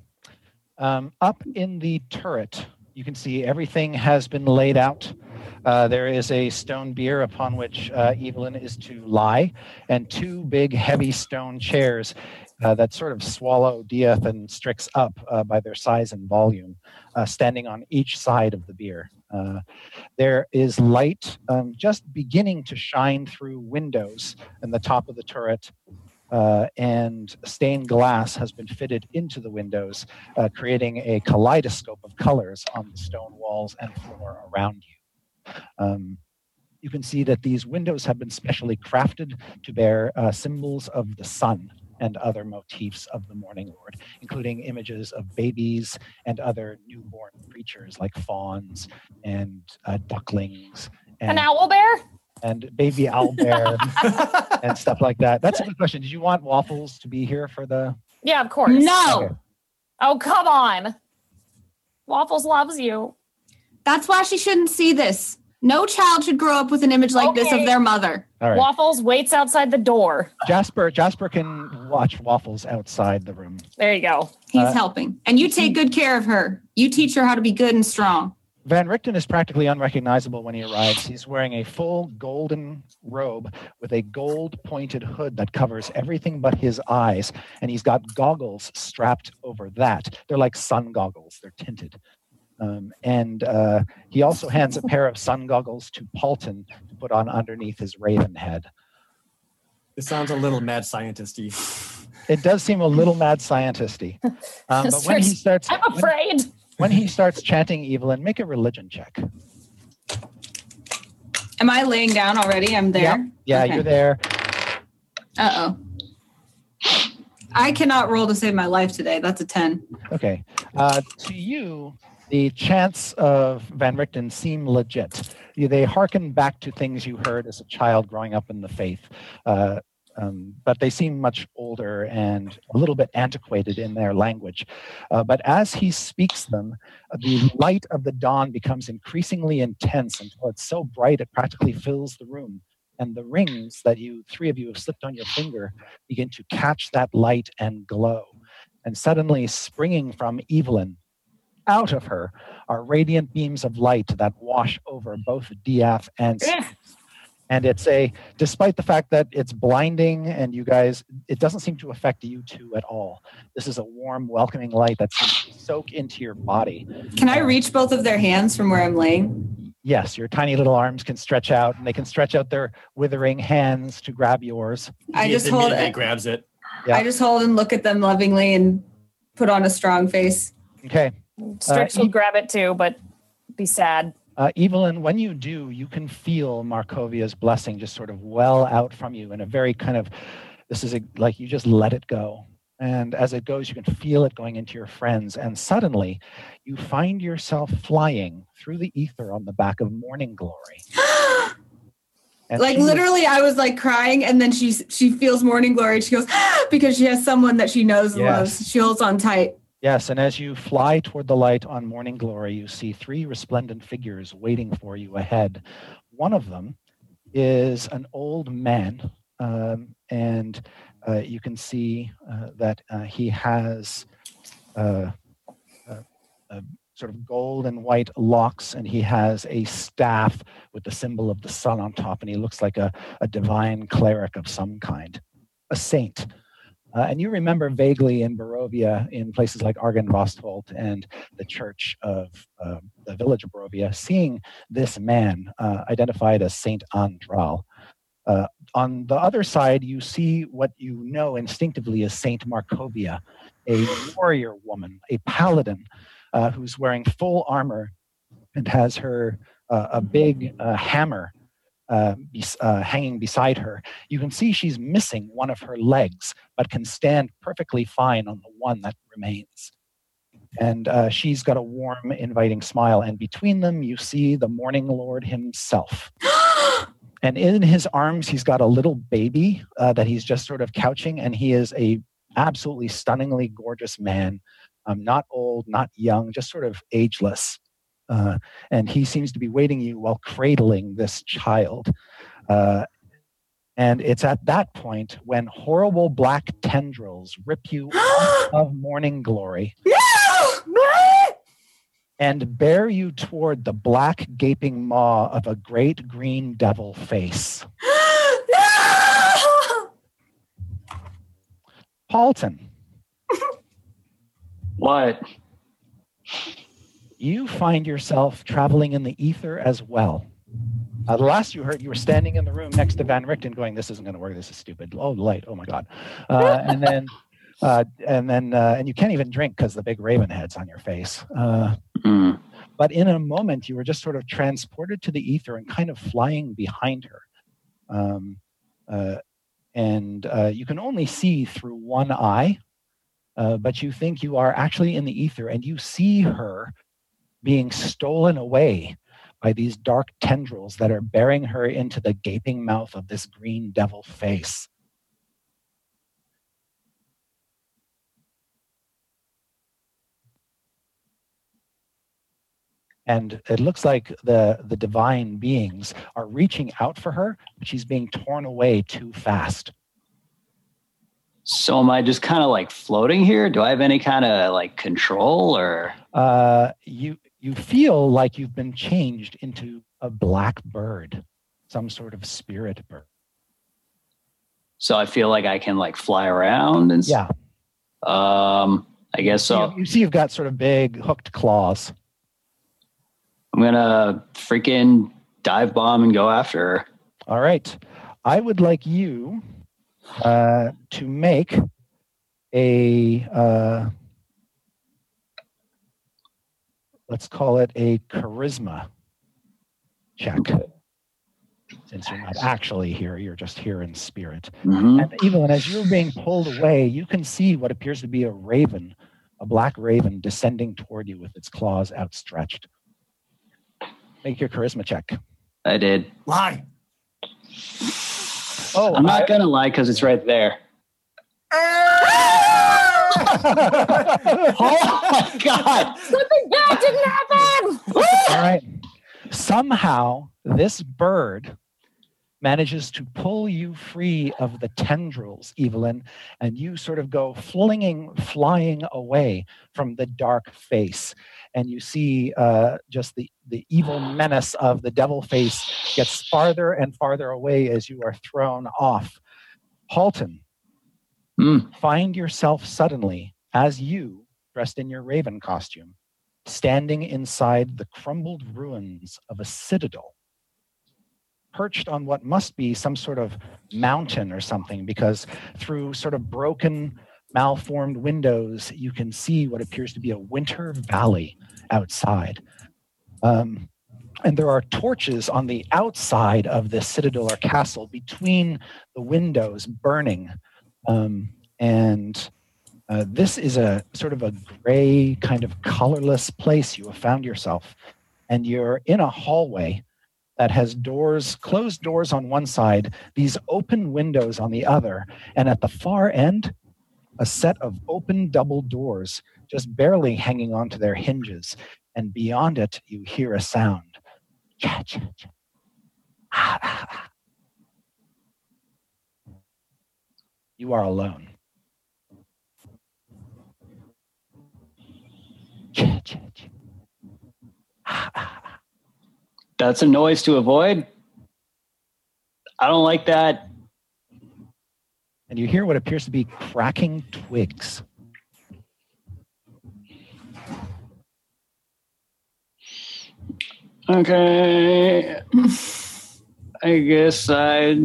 Um, up in the turret, you can see everything has been laid out. Uh, there is a stone bier upon which uh, Evelyn is to lie, and two big, heavy stone chairs uh, that sort of swallow Diath and Strix up uh, by their size and volume, uh, standing on each side of the bier. There is light um, just beginning to shine through windows in the top of the turret and stained glass has been fitted into the windows, creating a kaleidoscope of colors on the stone walls and floor around you. Um, you can see that these windows have been specially crafted to bear uh, symbols of the sun and other motifs of the Morning Lord, including images of babies and other newborn creatures like fawns and uh, ducklings An and, owl bear? and baby owl bear <laughs> and stuff like that. That's a good question. Did you want Waffles to be here for the? Yeah, of course. No, Okay. Oh, come on. Waffles loves you. That's why she shouldn't see this. No child should grow up with an image like this of their mother. All right. Waffles waits outside the door. Jasper. Jasper can watch Waffles outside the room. There you go. He's Uh, helping, and you take good care of her. You teach her how to be good and strong. Van Richten is practically unrecognizable when he arrives. He's wearing a full golden robe with a gold pointed hood that covers everything but his eyes. And he's got goggles strapped over that. They're like sun goggles, they're tinted. Um, and uh, he also hands a pair of sun goggles to Paulton to put on underneath his raven head. It sounds a little mad scientisty. It does seem a little mad scientisty. <laughs> Um, but when he starts, I'm afraid. when he starts chanting Evelyn, make a religion check. Am I laying down already? I'm there. Yeah, Okay. you're there. Uh oh. I cannot roll to save my life today. That's a ten. Okay. Uh, to you, the chants of Van Richten seem legit. They hearken back to things you heard as a child growing up in the faith. Uh, um, but they seem much older and a little bit antiquated in their language. Uh, but as he speaks them, uh, the light of the dawn becomes increasingly intense until it's so bright it practically fills the room. And the rings that you, three of you, have slipped on your finger begin to catch that light and glow. And suddenly, springing from Evelyn, out of her, are radiant beams of light that wash over both Diath and Ugh. and it's a despite the fact that it's blinding and you guys it doesn't seem to affect you two at all this is a warm welcoming light that seems to soak into your body Can I uh, reach both of their hands from where I'm laying? yes your tiny little arms can stretch out and they can stretch out their withering hands to grab yours I He just hold it. grabs it. Yeah. I just hold and look at them lovingly and put on a strong face. okay Strix Uh, will you- grab it too, but be sad. Uh, Evelyn, when you do, you can feel Markovia's blessing just sort of well out from you in a very kind of, this is a, like you just let it go. And as it goes, you can feel it going into your friends. And suddenly you find yourself flying through the ether on the back of Morning Glory. <gasps> And like literally i was like crying and then she she feels morning glory she goes <gasps> because she has someone that she knows and Yes. loves she holds on tight Yes, and as you fly toward the light on morning glory, you see three resplendent figures waiting for you ahead. One of them is an old man, um, and uh, you can see uh, that uh, he has uh, uh, uh, sort of gold and white locks, and he has a staff with the symbol of the sun on top, and he looks like a, a divine cleric of some kind, a saint. Uh, and you remember vaguely in Barovia, in places like Argenvostholt and the church of uh, the village of Barovia, seeing this man uh, identified as Saint Andral. Uh, on the other side, you see what you know instinctively as Saint Markovia, a warrior woman, a paladin uh, who's wearing full armor and has her uh, a big hammer uh, bes- uh, hanging beside her. You can see she's missing one of her legs, but can stand perfectly fine on the one that remains. And uh, she's got a warm, inviting smile. And between them, you see the Morning Lord himself. <gasps> And in his arms, he's got a little baby uh, that he's just sort of couching, and he is a absolutely stunningly gorgeous man, um, not old, not young, just sort of ageless. Uh, and he seems to be waiting you while cradling this child. Uh, and it's at that point when horrible black tendrils rip you <gasps> out of morning glory and bear you toward the black gaping maw of a great green devil face. <gasps> Paulton, <laughs> What? You find yourself traveling in the ether as well. Uh, the last you heard, you were standing in the room next to Van Richten, going, "This isn't going to work. This is stupid. Oh, light. Oh my god!" Uh, and then, <laughs> uh, and then, uh, and you can't even drink because the big raven head's on your face. Uh, Mm. but in a moment, you were just sort of transported to the ether and kind of flying behind her. Um, uh, and uh, you can only see through one eye, uh, but you think you are actually in the ether, and you see her being stolen away by these dark tendrils that are bearing her into the gaping mouth of this green devil face. And it looks like the, the divine beings are reaching out for her, but she's being torn away too fast. So am I just kind of like floating here? Do I have any kind of like control or? Uh, you, you feel like you've been changed into a black bird, some sort of spirit bird. So I feel like I can like fly around and. Yeah. Um, I guess so. You, you see, you've got sort of big hooked claws. I'm gonna freaking dive bomb and go after her. All right. I would like you uh, to make a, uh, let's call it a charisma check. Since you're not actually here, you're just here in spirit. Mhm. And Evelyn, as you're being pulled away, you can see what appears to be a raven, a black raven descending toward you with its claws outstretched. Make your charisma check. I did. Lie. Oh, I'm not gonna lie because it's right there. <laughs> Oh my god! Something bad didn't happen. All right. Somehow, this bird manages to pull you free of the tendrils, Evelyn, and you sort of go flinging, flying away from the dark face. And you see uh, just the, the evil menace of the devil face gets farther and farther away as you are thrown off. Paulton, Hmm. find yourself suddenly, as you, dressed in your raven costume, standing inside the crumbled ruins of a citadel, perched on what must be some sort of mountain or something, because through sort of broken, malformed windows, you can see what appears to be a winter valley outside. Um, and there are torches on the outside of this citadel or castle between the windows burning. Um, and uh, this is a sort of a gray, kind of colorless place you have found yourself. And you're in a hallway that has doors, closed doors on one side, these open windows on the other. And at the far end, a set of open double doors, just barely hanging onto their hinges. And beyond it, you hear a sound. Ah, ah, ah. You are alone. That's a noise to avoid. I don't like that. And you hear what appears to be cracking twigs. Okay. I guess I.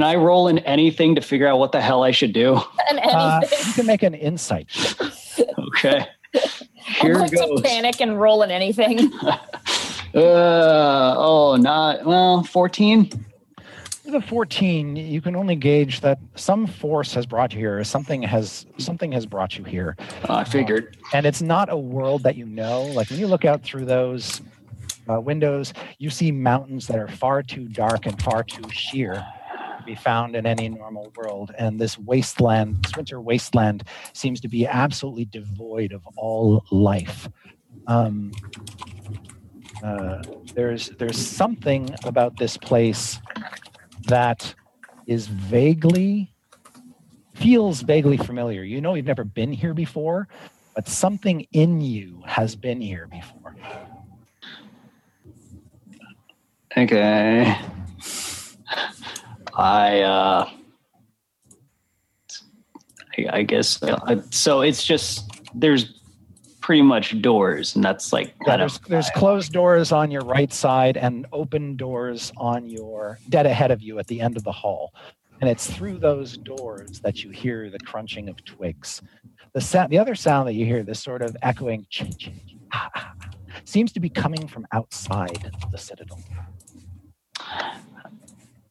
Can I roll in anything to figure out what the hell I should do? Uh, you can make an insight. check. <laughs> Okay. I'm Here going to goes. panic and roll in anything. <laughs> Uh, oh, not well. Fourteen. With a 14, you can only gauge that some force has brought you here. Something has something has brought you here. Oh, I figured. and it's not a world that you know. Like when you look out through those uh, windows, you see mountains that are far too dark and far too sheer to be found in any normal world. And this wasteland, this winter wasteland, seems to be absolutely devoid of all life. Um, uh, there's there's something about this place that is vaguely feels vaguely familiar. You know you've never been here before, but something in you has been here before. Okay. I uh I, I guess uh, so it's just there's pretty much doors and that's like Yeah, there's there's closed doors on your right side and open doors on your dead ahead of you at the end of the hall. And it's through those doors that you hear the crunching of twigs. The sound, the other sound that you hear, this sort of echoing, seems to be coming from outside the citadel.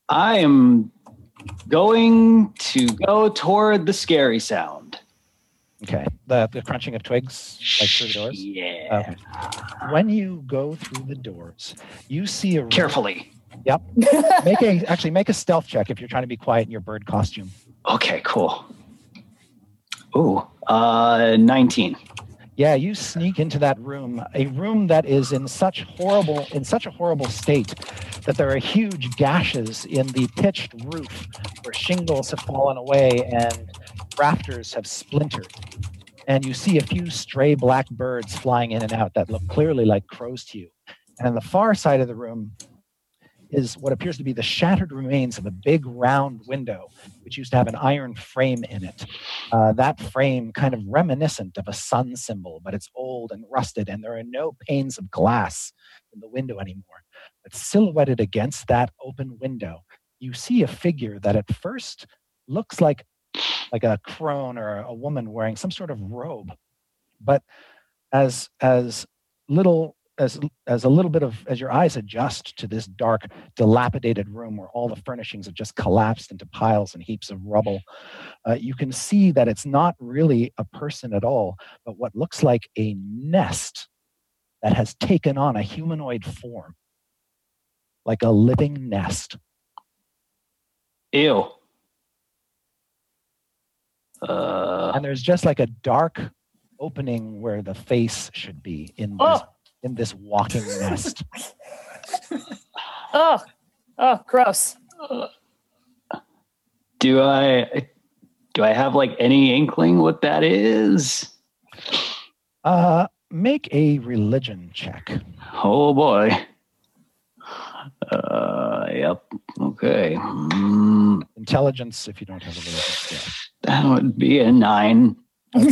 I am going to go toward the scary sound. Okay, the the crunching of twigs like through the doors. Yeah. Okay. When you go through the doors, you see a room- Carefully. Yep. <laughs> Make a actually make a stealth check if you're trying to be quiet in your bird costume. Okay, cool. Ooh, uh 19. Yeah, you sneak into that room, a room that is in such horrible in such a horrible state that there are huge gashes in the pitched roof where shingles have fallen away and rafters have splintered. And you see a few stray black birds flying in and out that look clearly like crows to you. And on the far side of the room is what appears to be the shattered remains of a big round window, which used to have an iron frame in it. Uh, that frame kind of reminiscent of a sun symbol, but it's old and rusted, and there are no panes of glass in the window anymore. But silhouetted against that open window, you see a figure that at first looks like like a crone or a woman wearing some sort of robe, but as as little as as a little bit of as your eyes adjust to this dark dilapidated room where all the furnishings have just collapsed into piles and heaps of rubble uh, you can see that it's not really a person at all but what looks like a nest that has taken on a humanoid form like a living nest Ew. Uh and there's just like a dark opening where the face should be in this Oh. In this walking nest <laughs> Oh, oh, gross. do I do I have like any inkling what that is? uh make a religion check Oh boy. Uh yep. Okay. Mm, intelligence if you don't have a religion skill that would be a 9. <laughs>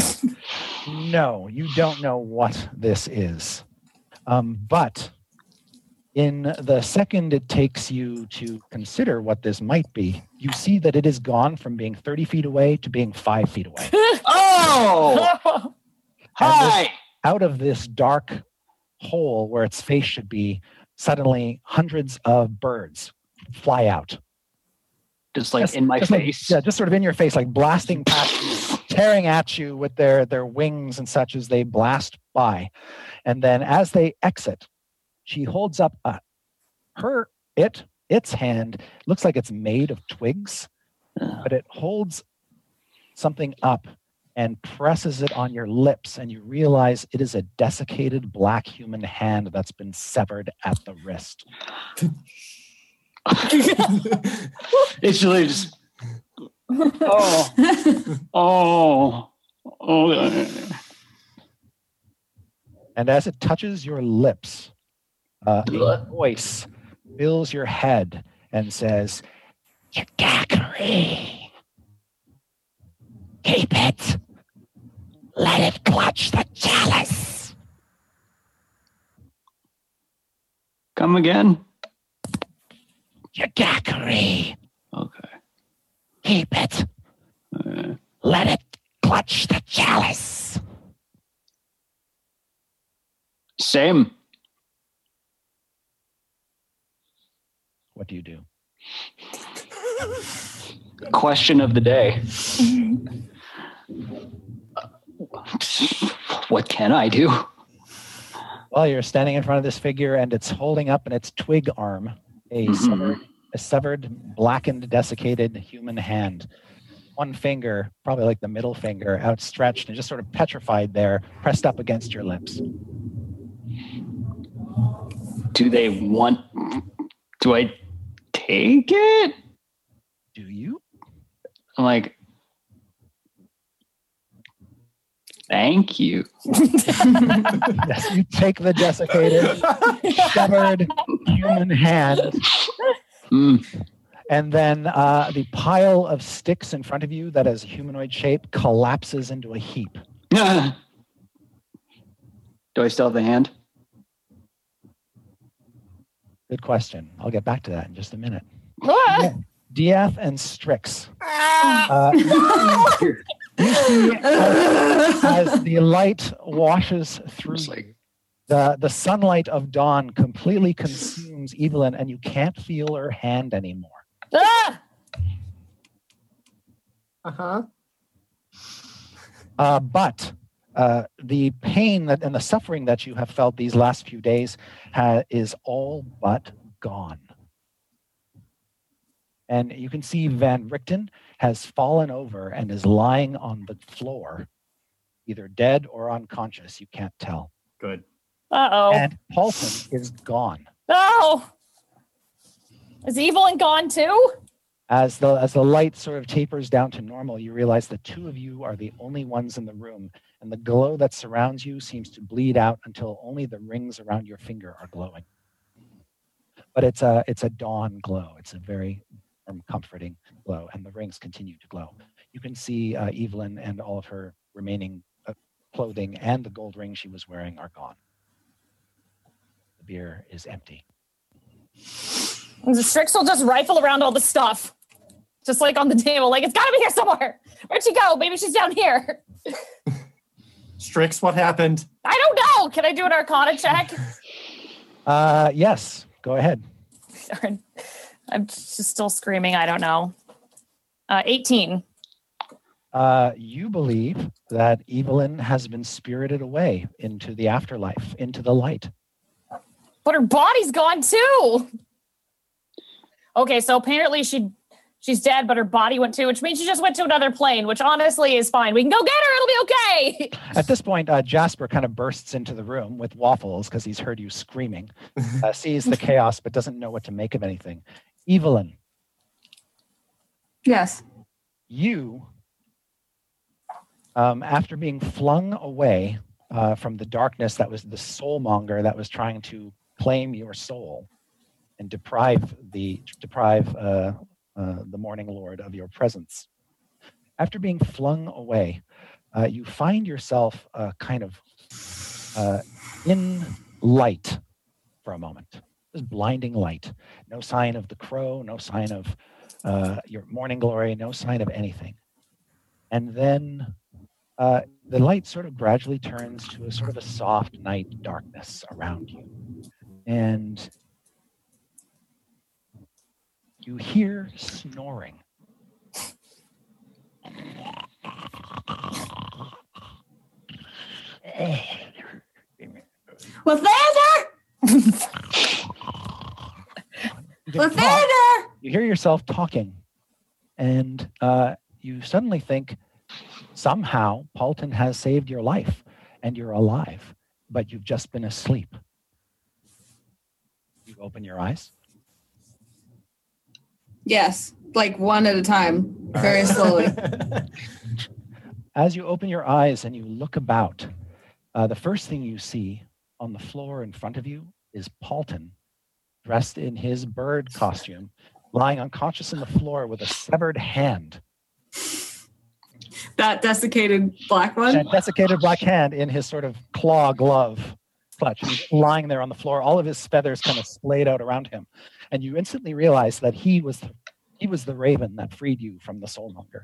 No, you don't know what this is. Um, but in the second it takes you to consider what this might be, you see that it has gone from being 30 feet away to being five feet away. <laughs> Oh! Hi. Out of this dark hole where its face should be, suddenly hundreds of birds fly out. Just like Just- in my just like- face. yeah, just sort of in your face, like blasting past you, tearing at you with their their wings and such as they blast by. And then as they exit, she holds up a, her it its hand looks like it's made of twigs, but it holds something up and presses it on your lips, and you realize it is a desiccated black human hand that's been severed at the wrist. <laughs> <laughs> it's really just. Oh, oh, oh. And as it touches your lips, uh, a voice fills your head and says, Yagakari, keep it. Let it clutch the chalice. Come again? Yagakari, Okay. Keep it. Uh, Let it clutch the chalice. same. What do you do? Question of the day. what can I do? Well, you're standing in front of this figure and it's holding up in its twig arm a Mhm. A severed, blackened, desiccated human hand. One finger, probably like the middle finger, outstretched and just sort of petrified there, pressed up against your lips. Do they want? Do I take it? Do you? I'm like, thank you. <laughs> Yes, you take the desiccated, severed human hand, <laughs> Mm, and then uh, the pile of sticks in front of you that has a humanoid shape collapses into a heap. <laughs> Do I still have the hand? Good question. I'll get back to that in just a minute. Ah! Diath and Strix. Uh, you see as, <laughs> as the light washes through like, the, the sunlight of dawn completely consumes Evelyn, and you can't feel her hand anymore. Ah! Uh-huh. Uh, but uh, the pain that, and the suffering that you have felt these last few days ha- is all but gone. And you can see Van Richten has fallen over and is lying on the floor, either dead or unconscious. You can't tell. Good. Uh-oh. And Paulton is gone. Oh! Is Evelyn gone too? As the as the light sort of tapers down to normal, you realize the two of you are the only ones in the room, and the glow that surrounds you seems to bleed out until only the rings around your finger are glowing. But it's a it's a dawn glow. It's a very warm, comforting glow, and the rings continue to glow. You can see uh, Evelyn and all of her remaining uh, clothing and the gold ring she was wearing are gone. The beer is empty. The Strix will just rifle around all the stuff. Just like on the table. Like, it's gotta be here somewhere. Where'd she go? Maybe she's down here. <laughs> Strix, what happened? I don't know. Can I do an arcana check? <laughs> Uh, yes, go ahead. Darn. I'm just still screaming. I don't know. Uh, 18. Uh, you believe that Evelyn has been spirited away into the afterlife, into the light. But her body's gone too. Okay, so apparently she she's dead, but her body went too, which means she just went to another plane, which honestly is fine. We can go get her, it'll be okay. At this point, uh, Jasper kind of bursts into the room with waffles because he's heard you screaming, <laughs> uh, sees the chaos, but doesn't know what to make of anything. Evelyn, yes. you, um, after being flung away uh, from the darkness that was the soulmonger that was trying to claim your soul and deprive the deprive uh, uh, the morning lord of your presence. After being flung away, uh, you find yourself uh, kind of uh, in light for a moment. This blinding light. No sign of the crow. No sign of uh, your morning glory. No sign of anything. And then the light sort of gradually turns to a sort of a soft night darkness around you. And you hear snoring. Lathander! You can talk- Lathander! you hear yourself talking, and uh, you suddenly think somehow Paulton has saved your life and you're alive, but you've just been asleep. You open your eyes. Yes, like one at a time, very slowly. <laughs> As you open your eyes and you look about, uh, the first thing you see on the floor in front of you is Paulton, dressed in his bird costume, lying unconscious on the floor with a severed hand. that desiccated black one. and desiccated black hand in his sort of claw glove clutch. He's lying there on the floor, all of his feathers kind of splayed out around him. And you instantly realize that he was he was the raven that freed you from the soul soulmonger.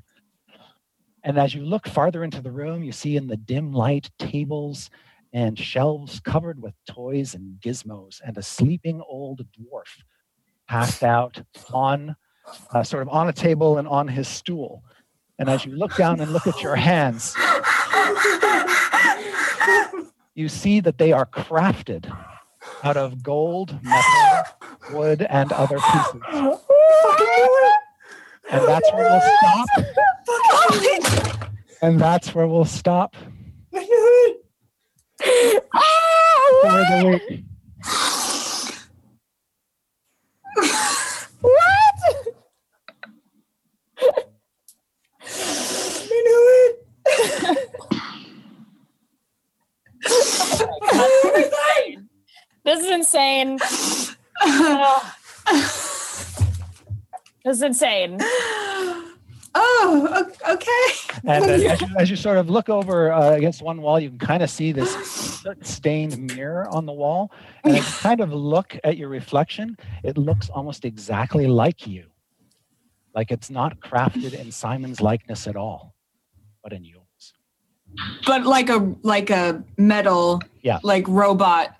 And as you look farther into the room, you see in the dim light tables and shelves covered with toys and gizmos, and a sleeping old dwarf passed out on uh, sort of on a table and on his stool. And as you look down and look at your hands, <laughs> you see that they are crafted out of gold, metal, wood, and other pieces. And that's where we'll stop. And that's where we'll stop <laughs> ah, for the week. This is insane. Oh. This is insane. Oh, okay. And uh, as, you, as you sort of look over uh, against one wall, you can kind of see this soot-stained mirror on the wall. And as you kind of look at your reflection, it looks almost exactly like you. Like it's not crafted in Simon's likeness at all, but in yours. But like a like a metal, Yeah. like robot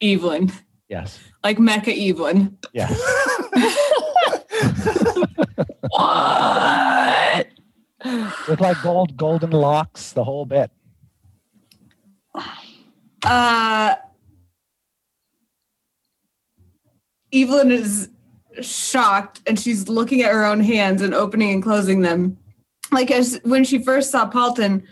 Evelyn, Yes. like Mecha Evelyn. Yes. <laughs> What? With like gold, golden locks, the whole bit. Uh, Evelyn is shocked and she's looking at her own hands and opening and closing them. Like as when she first saw Paulton,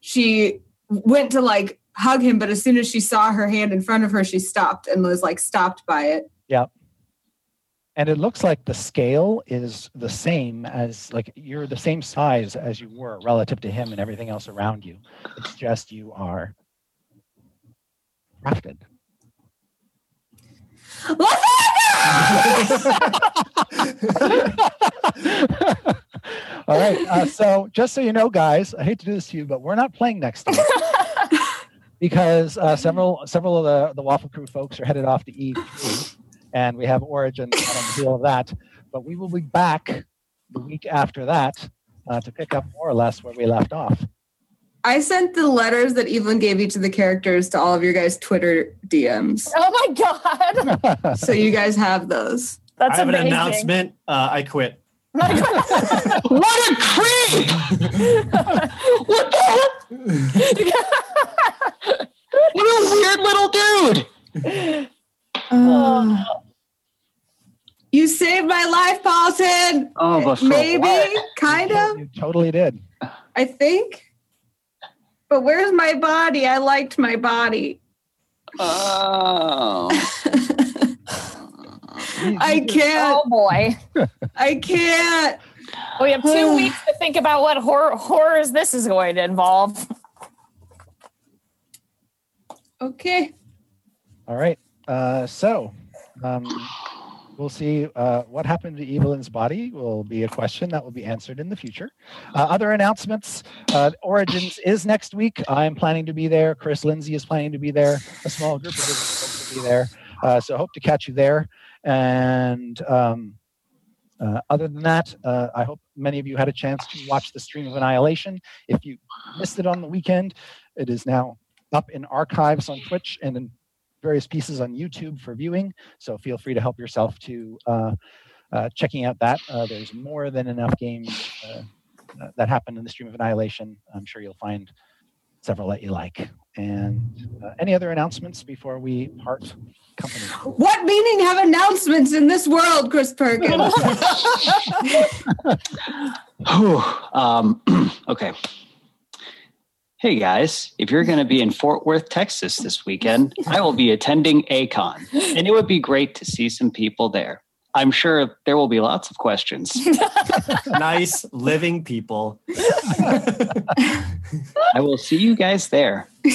she went to like hug him, but as soon as she saw her hand in front of her, she stopped and was like stopped by it. Yeah. And it looks like the scale is the same as like you're the same size as you were relative to him and everything else around you. It's just you are crafted. <laughs> All right. Uh, so just so you know, guys, I hate to do this to you, but we're not playing next week <laughs> because uh, several several of the, the Waffle Crew folks are headed off to E3, and we have Origin on the heel of that. But we will be back the week after that uh, to pick up more or less where we left off. I sent the letters that Evelyn gave each of the characters to all of your guys' Twitter DMs. Oh my god. <laughs> So you guys have those. That's I have amazing. an announcement. Uh, I quit. What a creep! what the What a weird little dude! Uh, you saved my life, Paulton. Oh, but for Maybe, what? kind of, You totally did. I think. But where's my body? I liked my body. Oh. <laughs> You- I can't. Oh boy. <laughs> I can't. We have two <sighs> weeks to think about what horror horrors this is going to involve. Okay. All right. Uh, so um, we'll see uh, what happened to Evelyn's body will be a question that will be answered in the future. Uh, other announcements. Uh, Origins is next week. I'm planning to be there. Chris Lindsay is planning to be there. A small group of different folks will be there. Uh, so hope to catch you there. And um, uh, other than that, uh, I hope many of you had a chance to watch the stream of Annihilation. If you missed it on the weekend, it is now up in archives on Twitch and in various pieces on YouTube for viewing. So feel free to help yourself to uh, uh, checking out that. Uh, there's more than enough games uh, that happened in the stream of Annihilation. I'm sure you'll find several that you like. And uh, any other announcements before we part company? What meaning have announcements in this world, Chris Perkins? <laughs> Whew. um, <clears throat> okay. Hey guys, if you're going to be in Fort Worth, Texas this weekend, I will be attending A-Kon, and it would be great to see some people there. I'm sure there will be lots of questions. <laughs> nice living people. <laughs> I will see you guys there. <laughs>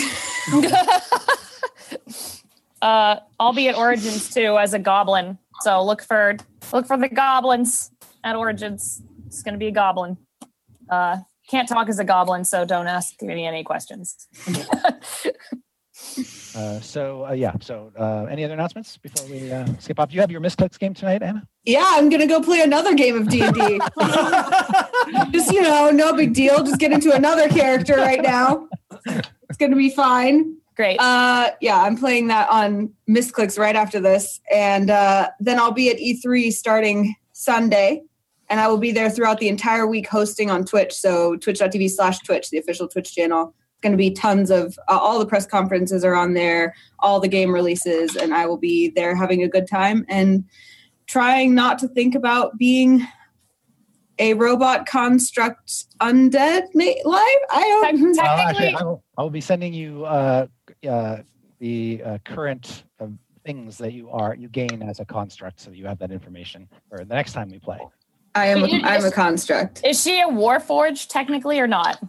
uh, I'll be at Origins too as a goblin. So look for look for the goblins at Origins. It's gonna be a goblin. Uh, can't talk as a goblin, so don't ask me any questions. <laughs> Uh, so uh, yeah. So uh, any other announcements before we uh, skip off? Do you have your misclicks game tonight, Anna? yeah, I'm gonna go play another game of D and D. <laughs> Just you know, no big deal. Just get into another character right now. It's gonna be fine. Great. Uh, yeah, I'm playing that on Misclicks right after this, and uh, then I'll be at E3 starting Sunday, and I will be there throughout the entire week hosting on Twitch. So twitch.tv/slash Twitch, the official Twitch channel. It's going to be tons of uh, all the press conferences are on there, all the game releases, and I will be there having a good time and trying not to think about being a robot construct undead ma- live. I Tec- don't. Uh, actually, technically, I will, I will be sending you uh, uh, the uh, current uh, things that you are you gain as a construct, so you have that information for the next time we play. I am. You- A, I'm a construct. is she a warforged technically or not?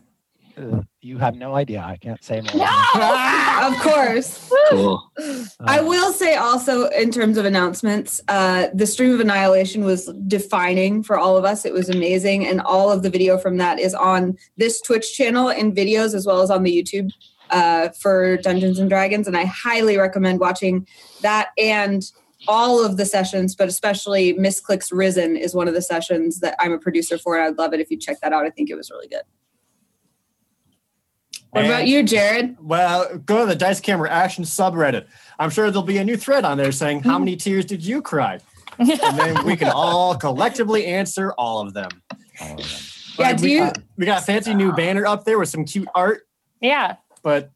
Uh, you have no idea. I can't say more. No! <laughs> Of course. Cool. I will say also in terms of announcements, uh, the stream of annihilation was defining for all of us. It was amazing, and all of the video from that is on this Twitch channel in videos as well as on the YouTube uh, for Dungeons and Dragons. And I highly recommend watching that and all of the sessions, but especially Misclicks Risen is one of the sessions that I'm a producer for, and I'd love it if you check that out. I think it was really good. What about you, Jared? Well, go to the Dice Camera Action subreddit. I'm sure there'll be a new thread on there saying, How many tears did you cry? <laughs> And then we can all collectively answer all of them. all of them. Yeah, But do we, you- got- we got a fancy new banner up there with some cute art, yeah. but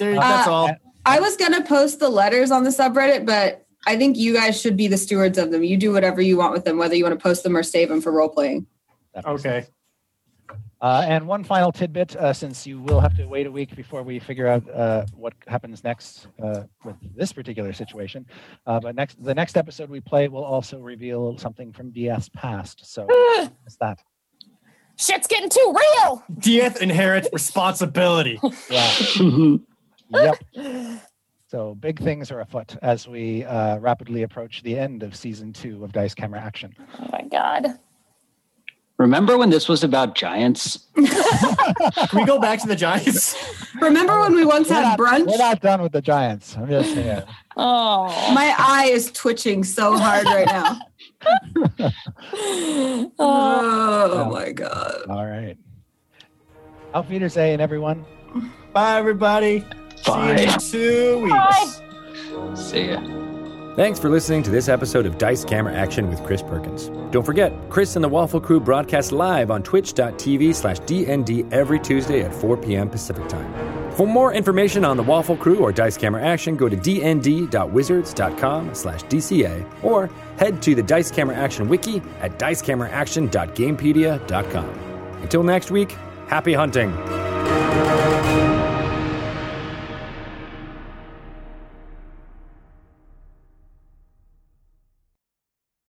there, that's Uh, all. I was gonna post the letters on the subreddit, but I think you guys should be the stewards of them. You do whatever you want with them, whether you want to post them or save them for role playing. That sense. Okay. Uh, and one final tidbit, uh, since you will have to wait a week before we figure out uh, what happens next uh, with this particular situation. Uh, but next, the next episode we play will also reveal something from DS past. So <laughs> it's that. Shit's getting too real. DS inherits responsibility. <laughs> Yeah. yep. So big things are afoot as we uh, rapidly approach the end of season two of Dice Camera Action. Oh my god. Remember when this was about giants? Can we go back to the Giants? Remember when we once We're had not, brunch? we're not done with the Giants. I'm just saying. Oh. My eye is twitching so hard right now. <laughs> oh. Oh my god. All right. Auf Wiedersehen, everyone. Bye, everybody. Bye. See you in two weeks. Bye. weeks. See ya. Thanks for listening to this episode of Dice Camera Action with Chris Perkins. Don't forget, Chris and the Waffle Crew broadcast live on twitch.tv slash DND every Tuesday at 4 p.m. Pacific Time. For more information on the Waffle Crew or Dice Camera Action, go to dnd.wizards.com slash DCA or head to the Dice Camera Action wiki at dicecameraaction.gamepedia.com. Until next week, happy hunting!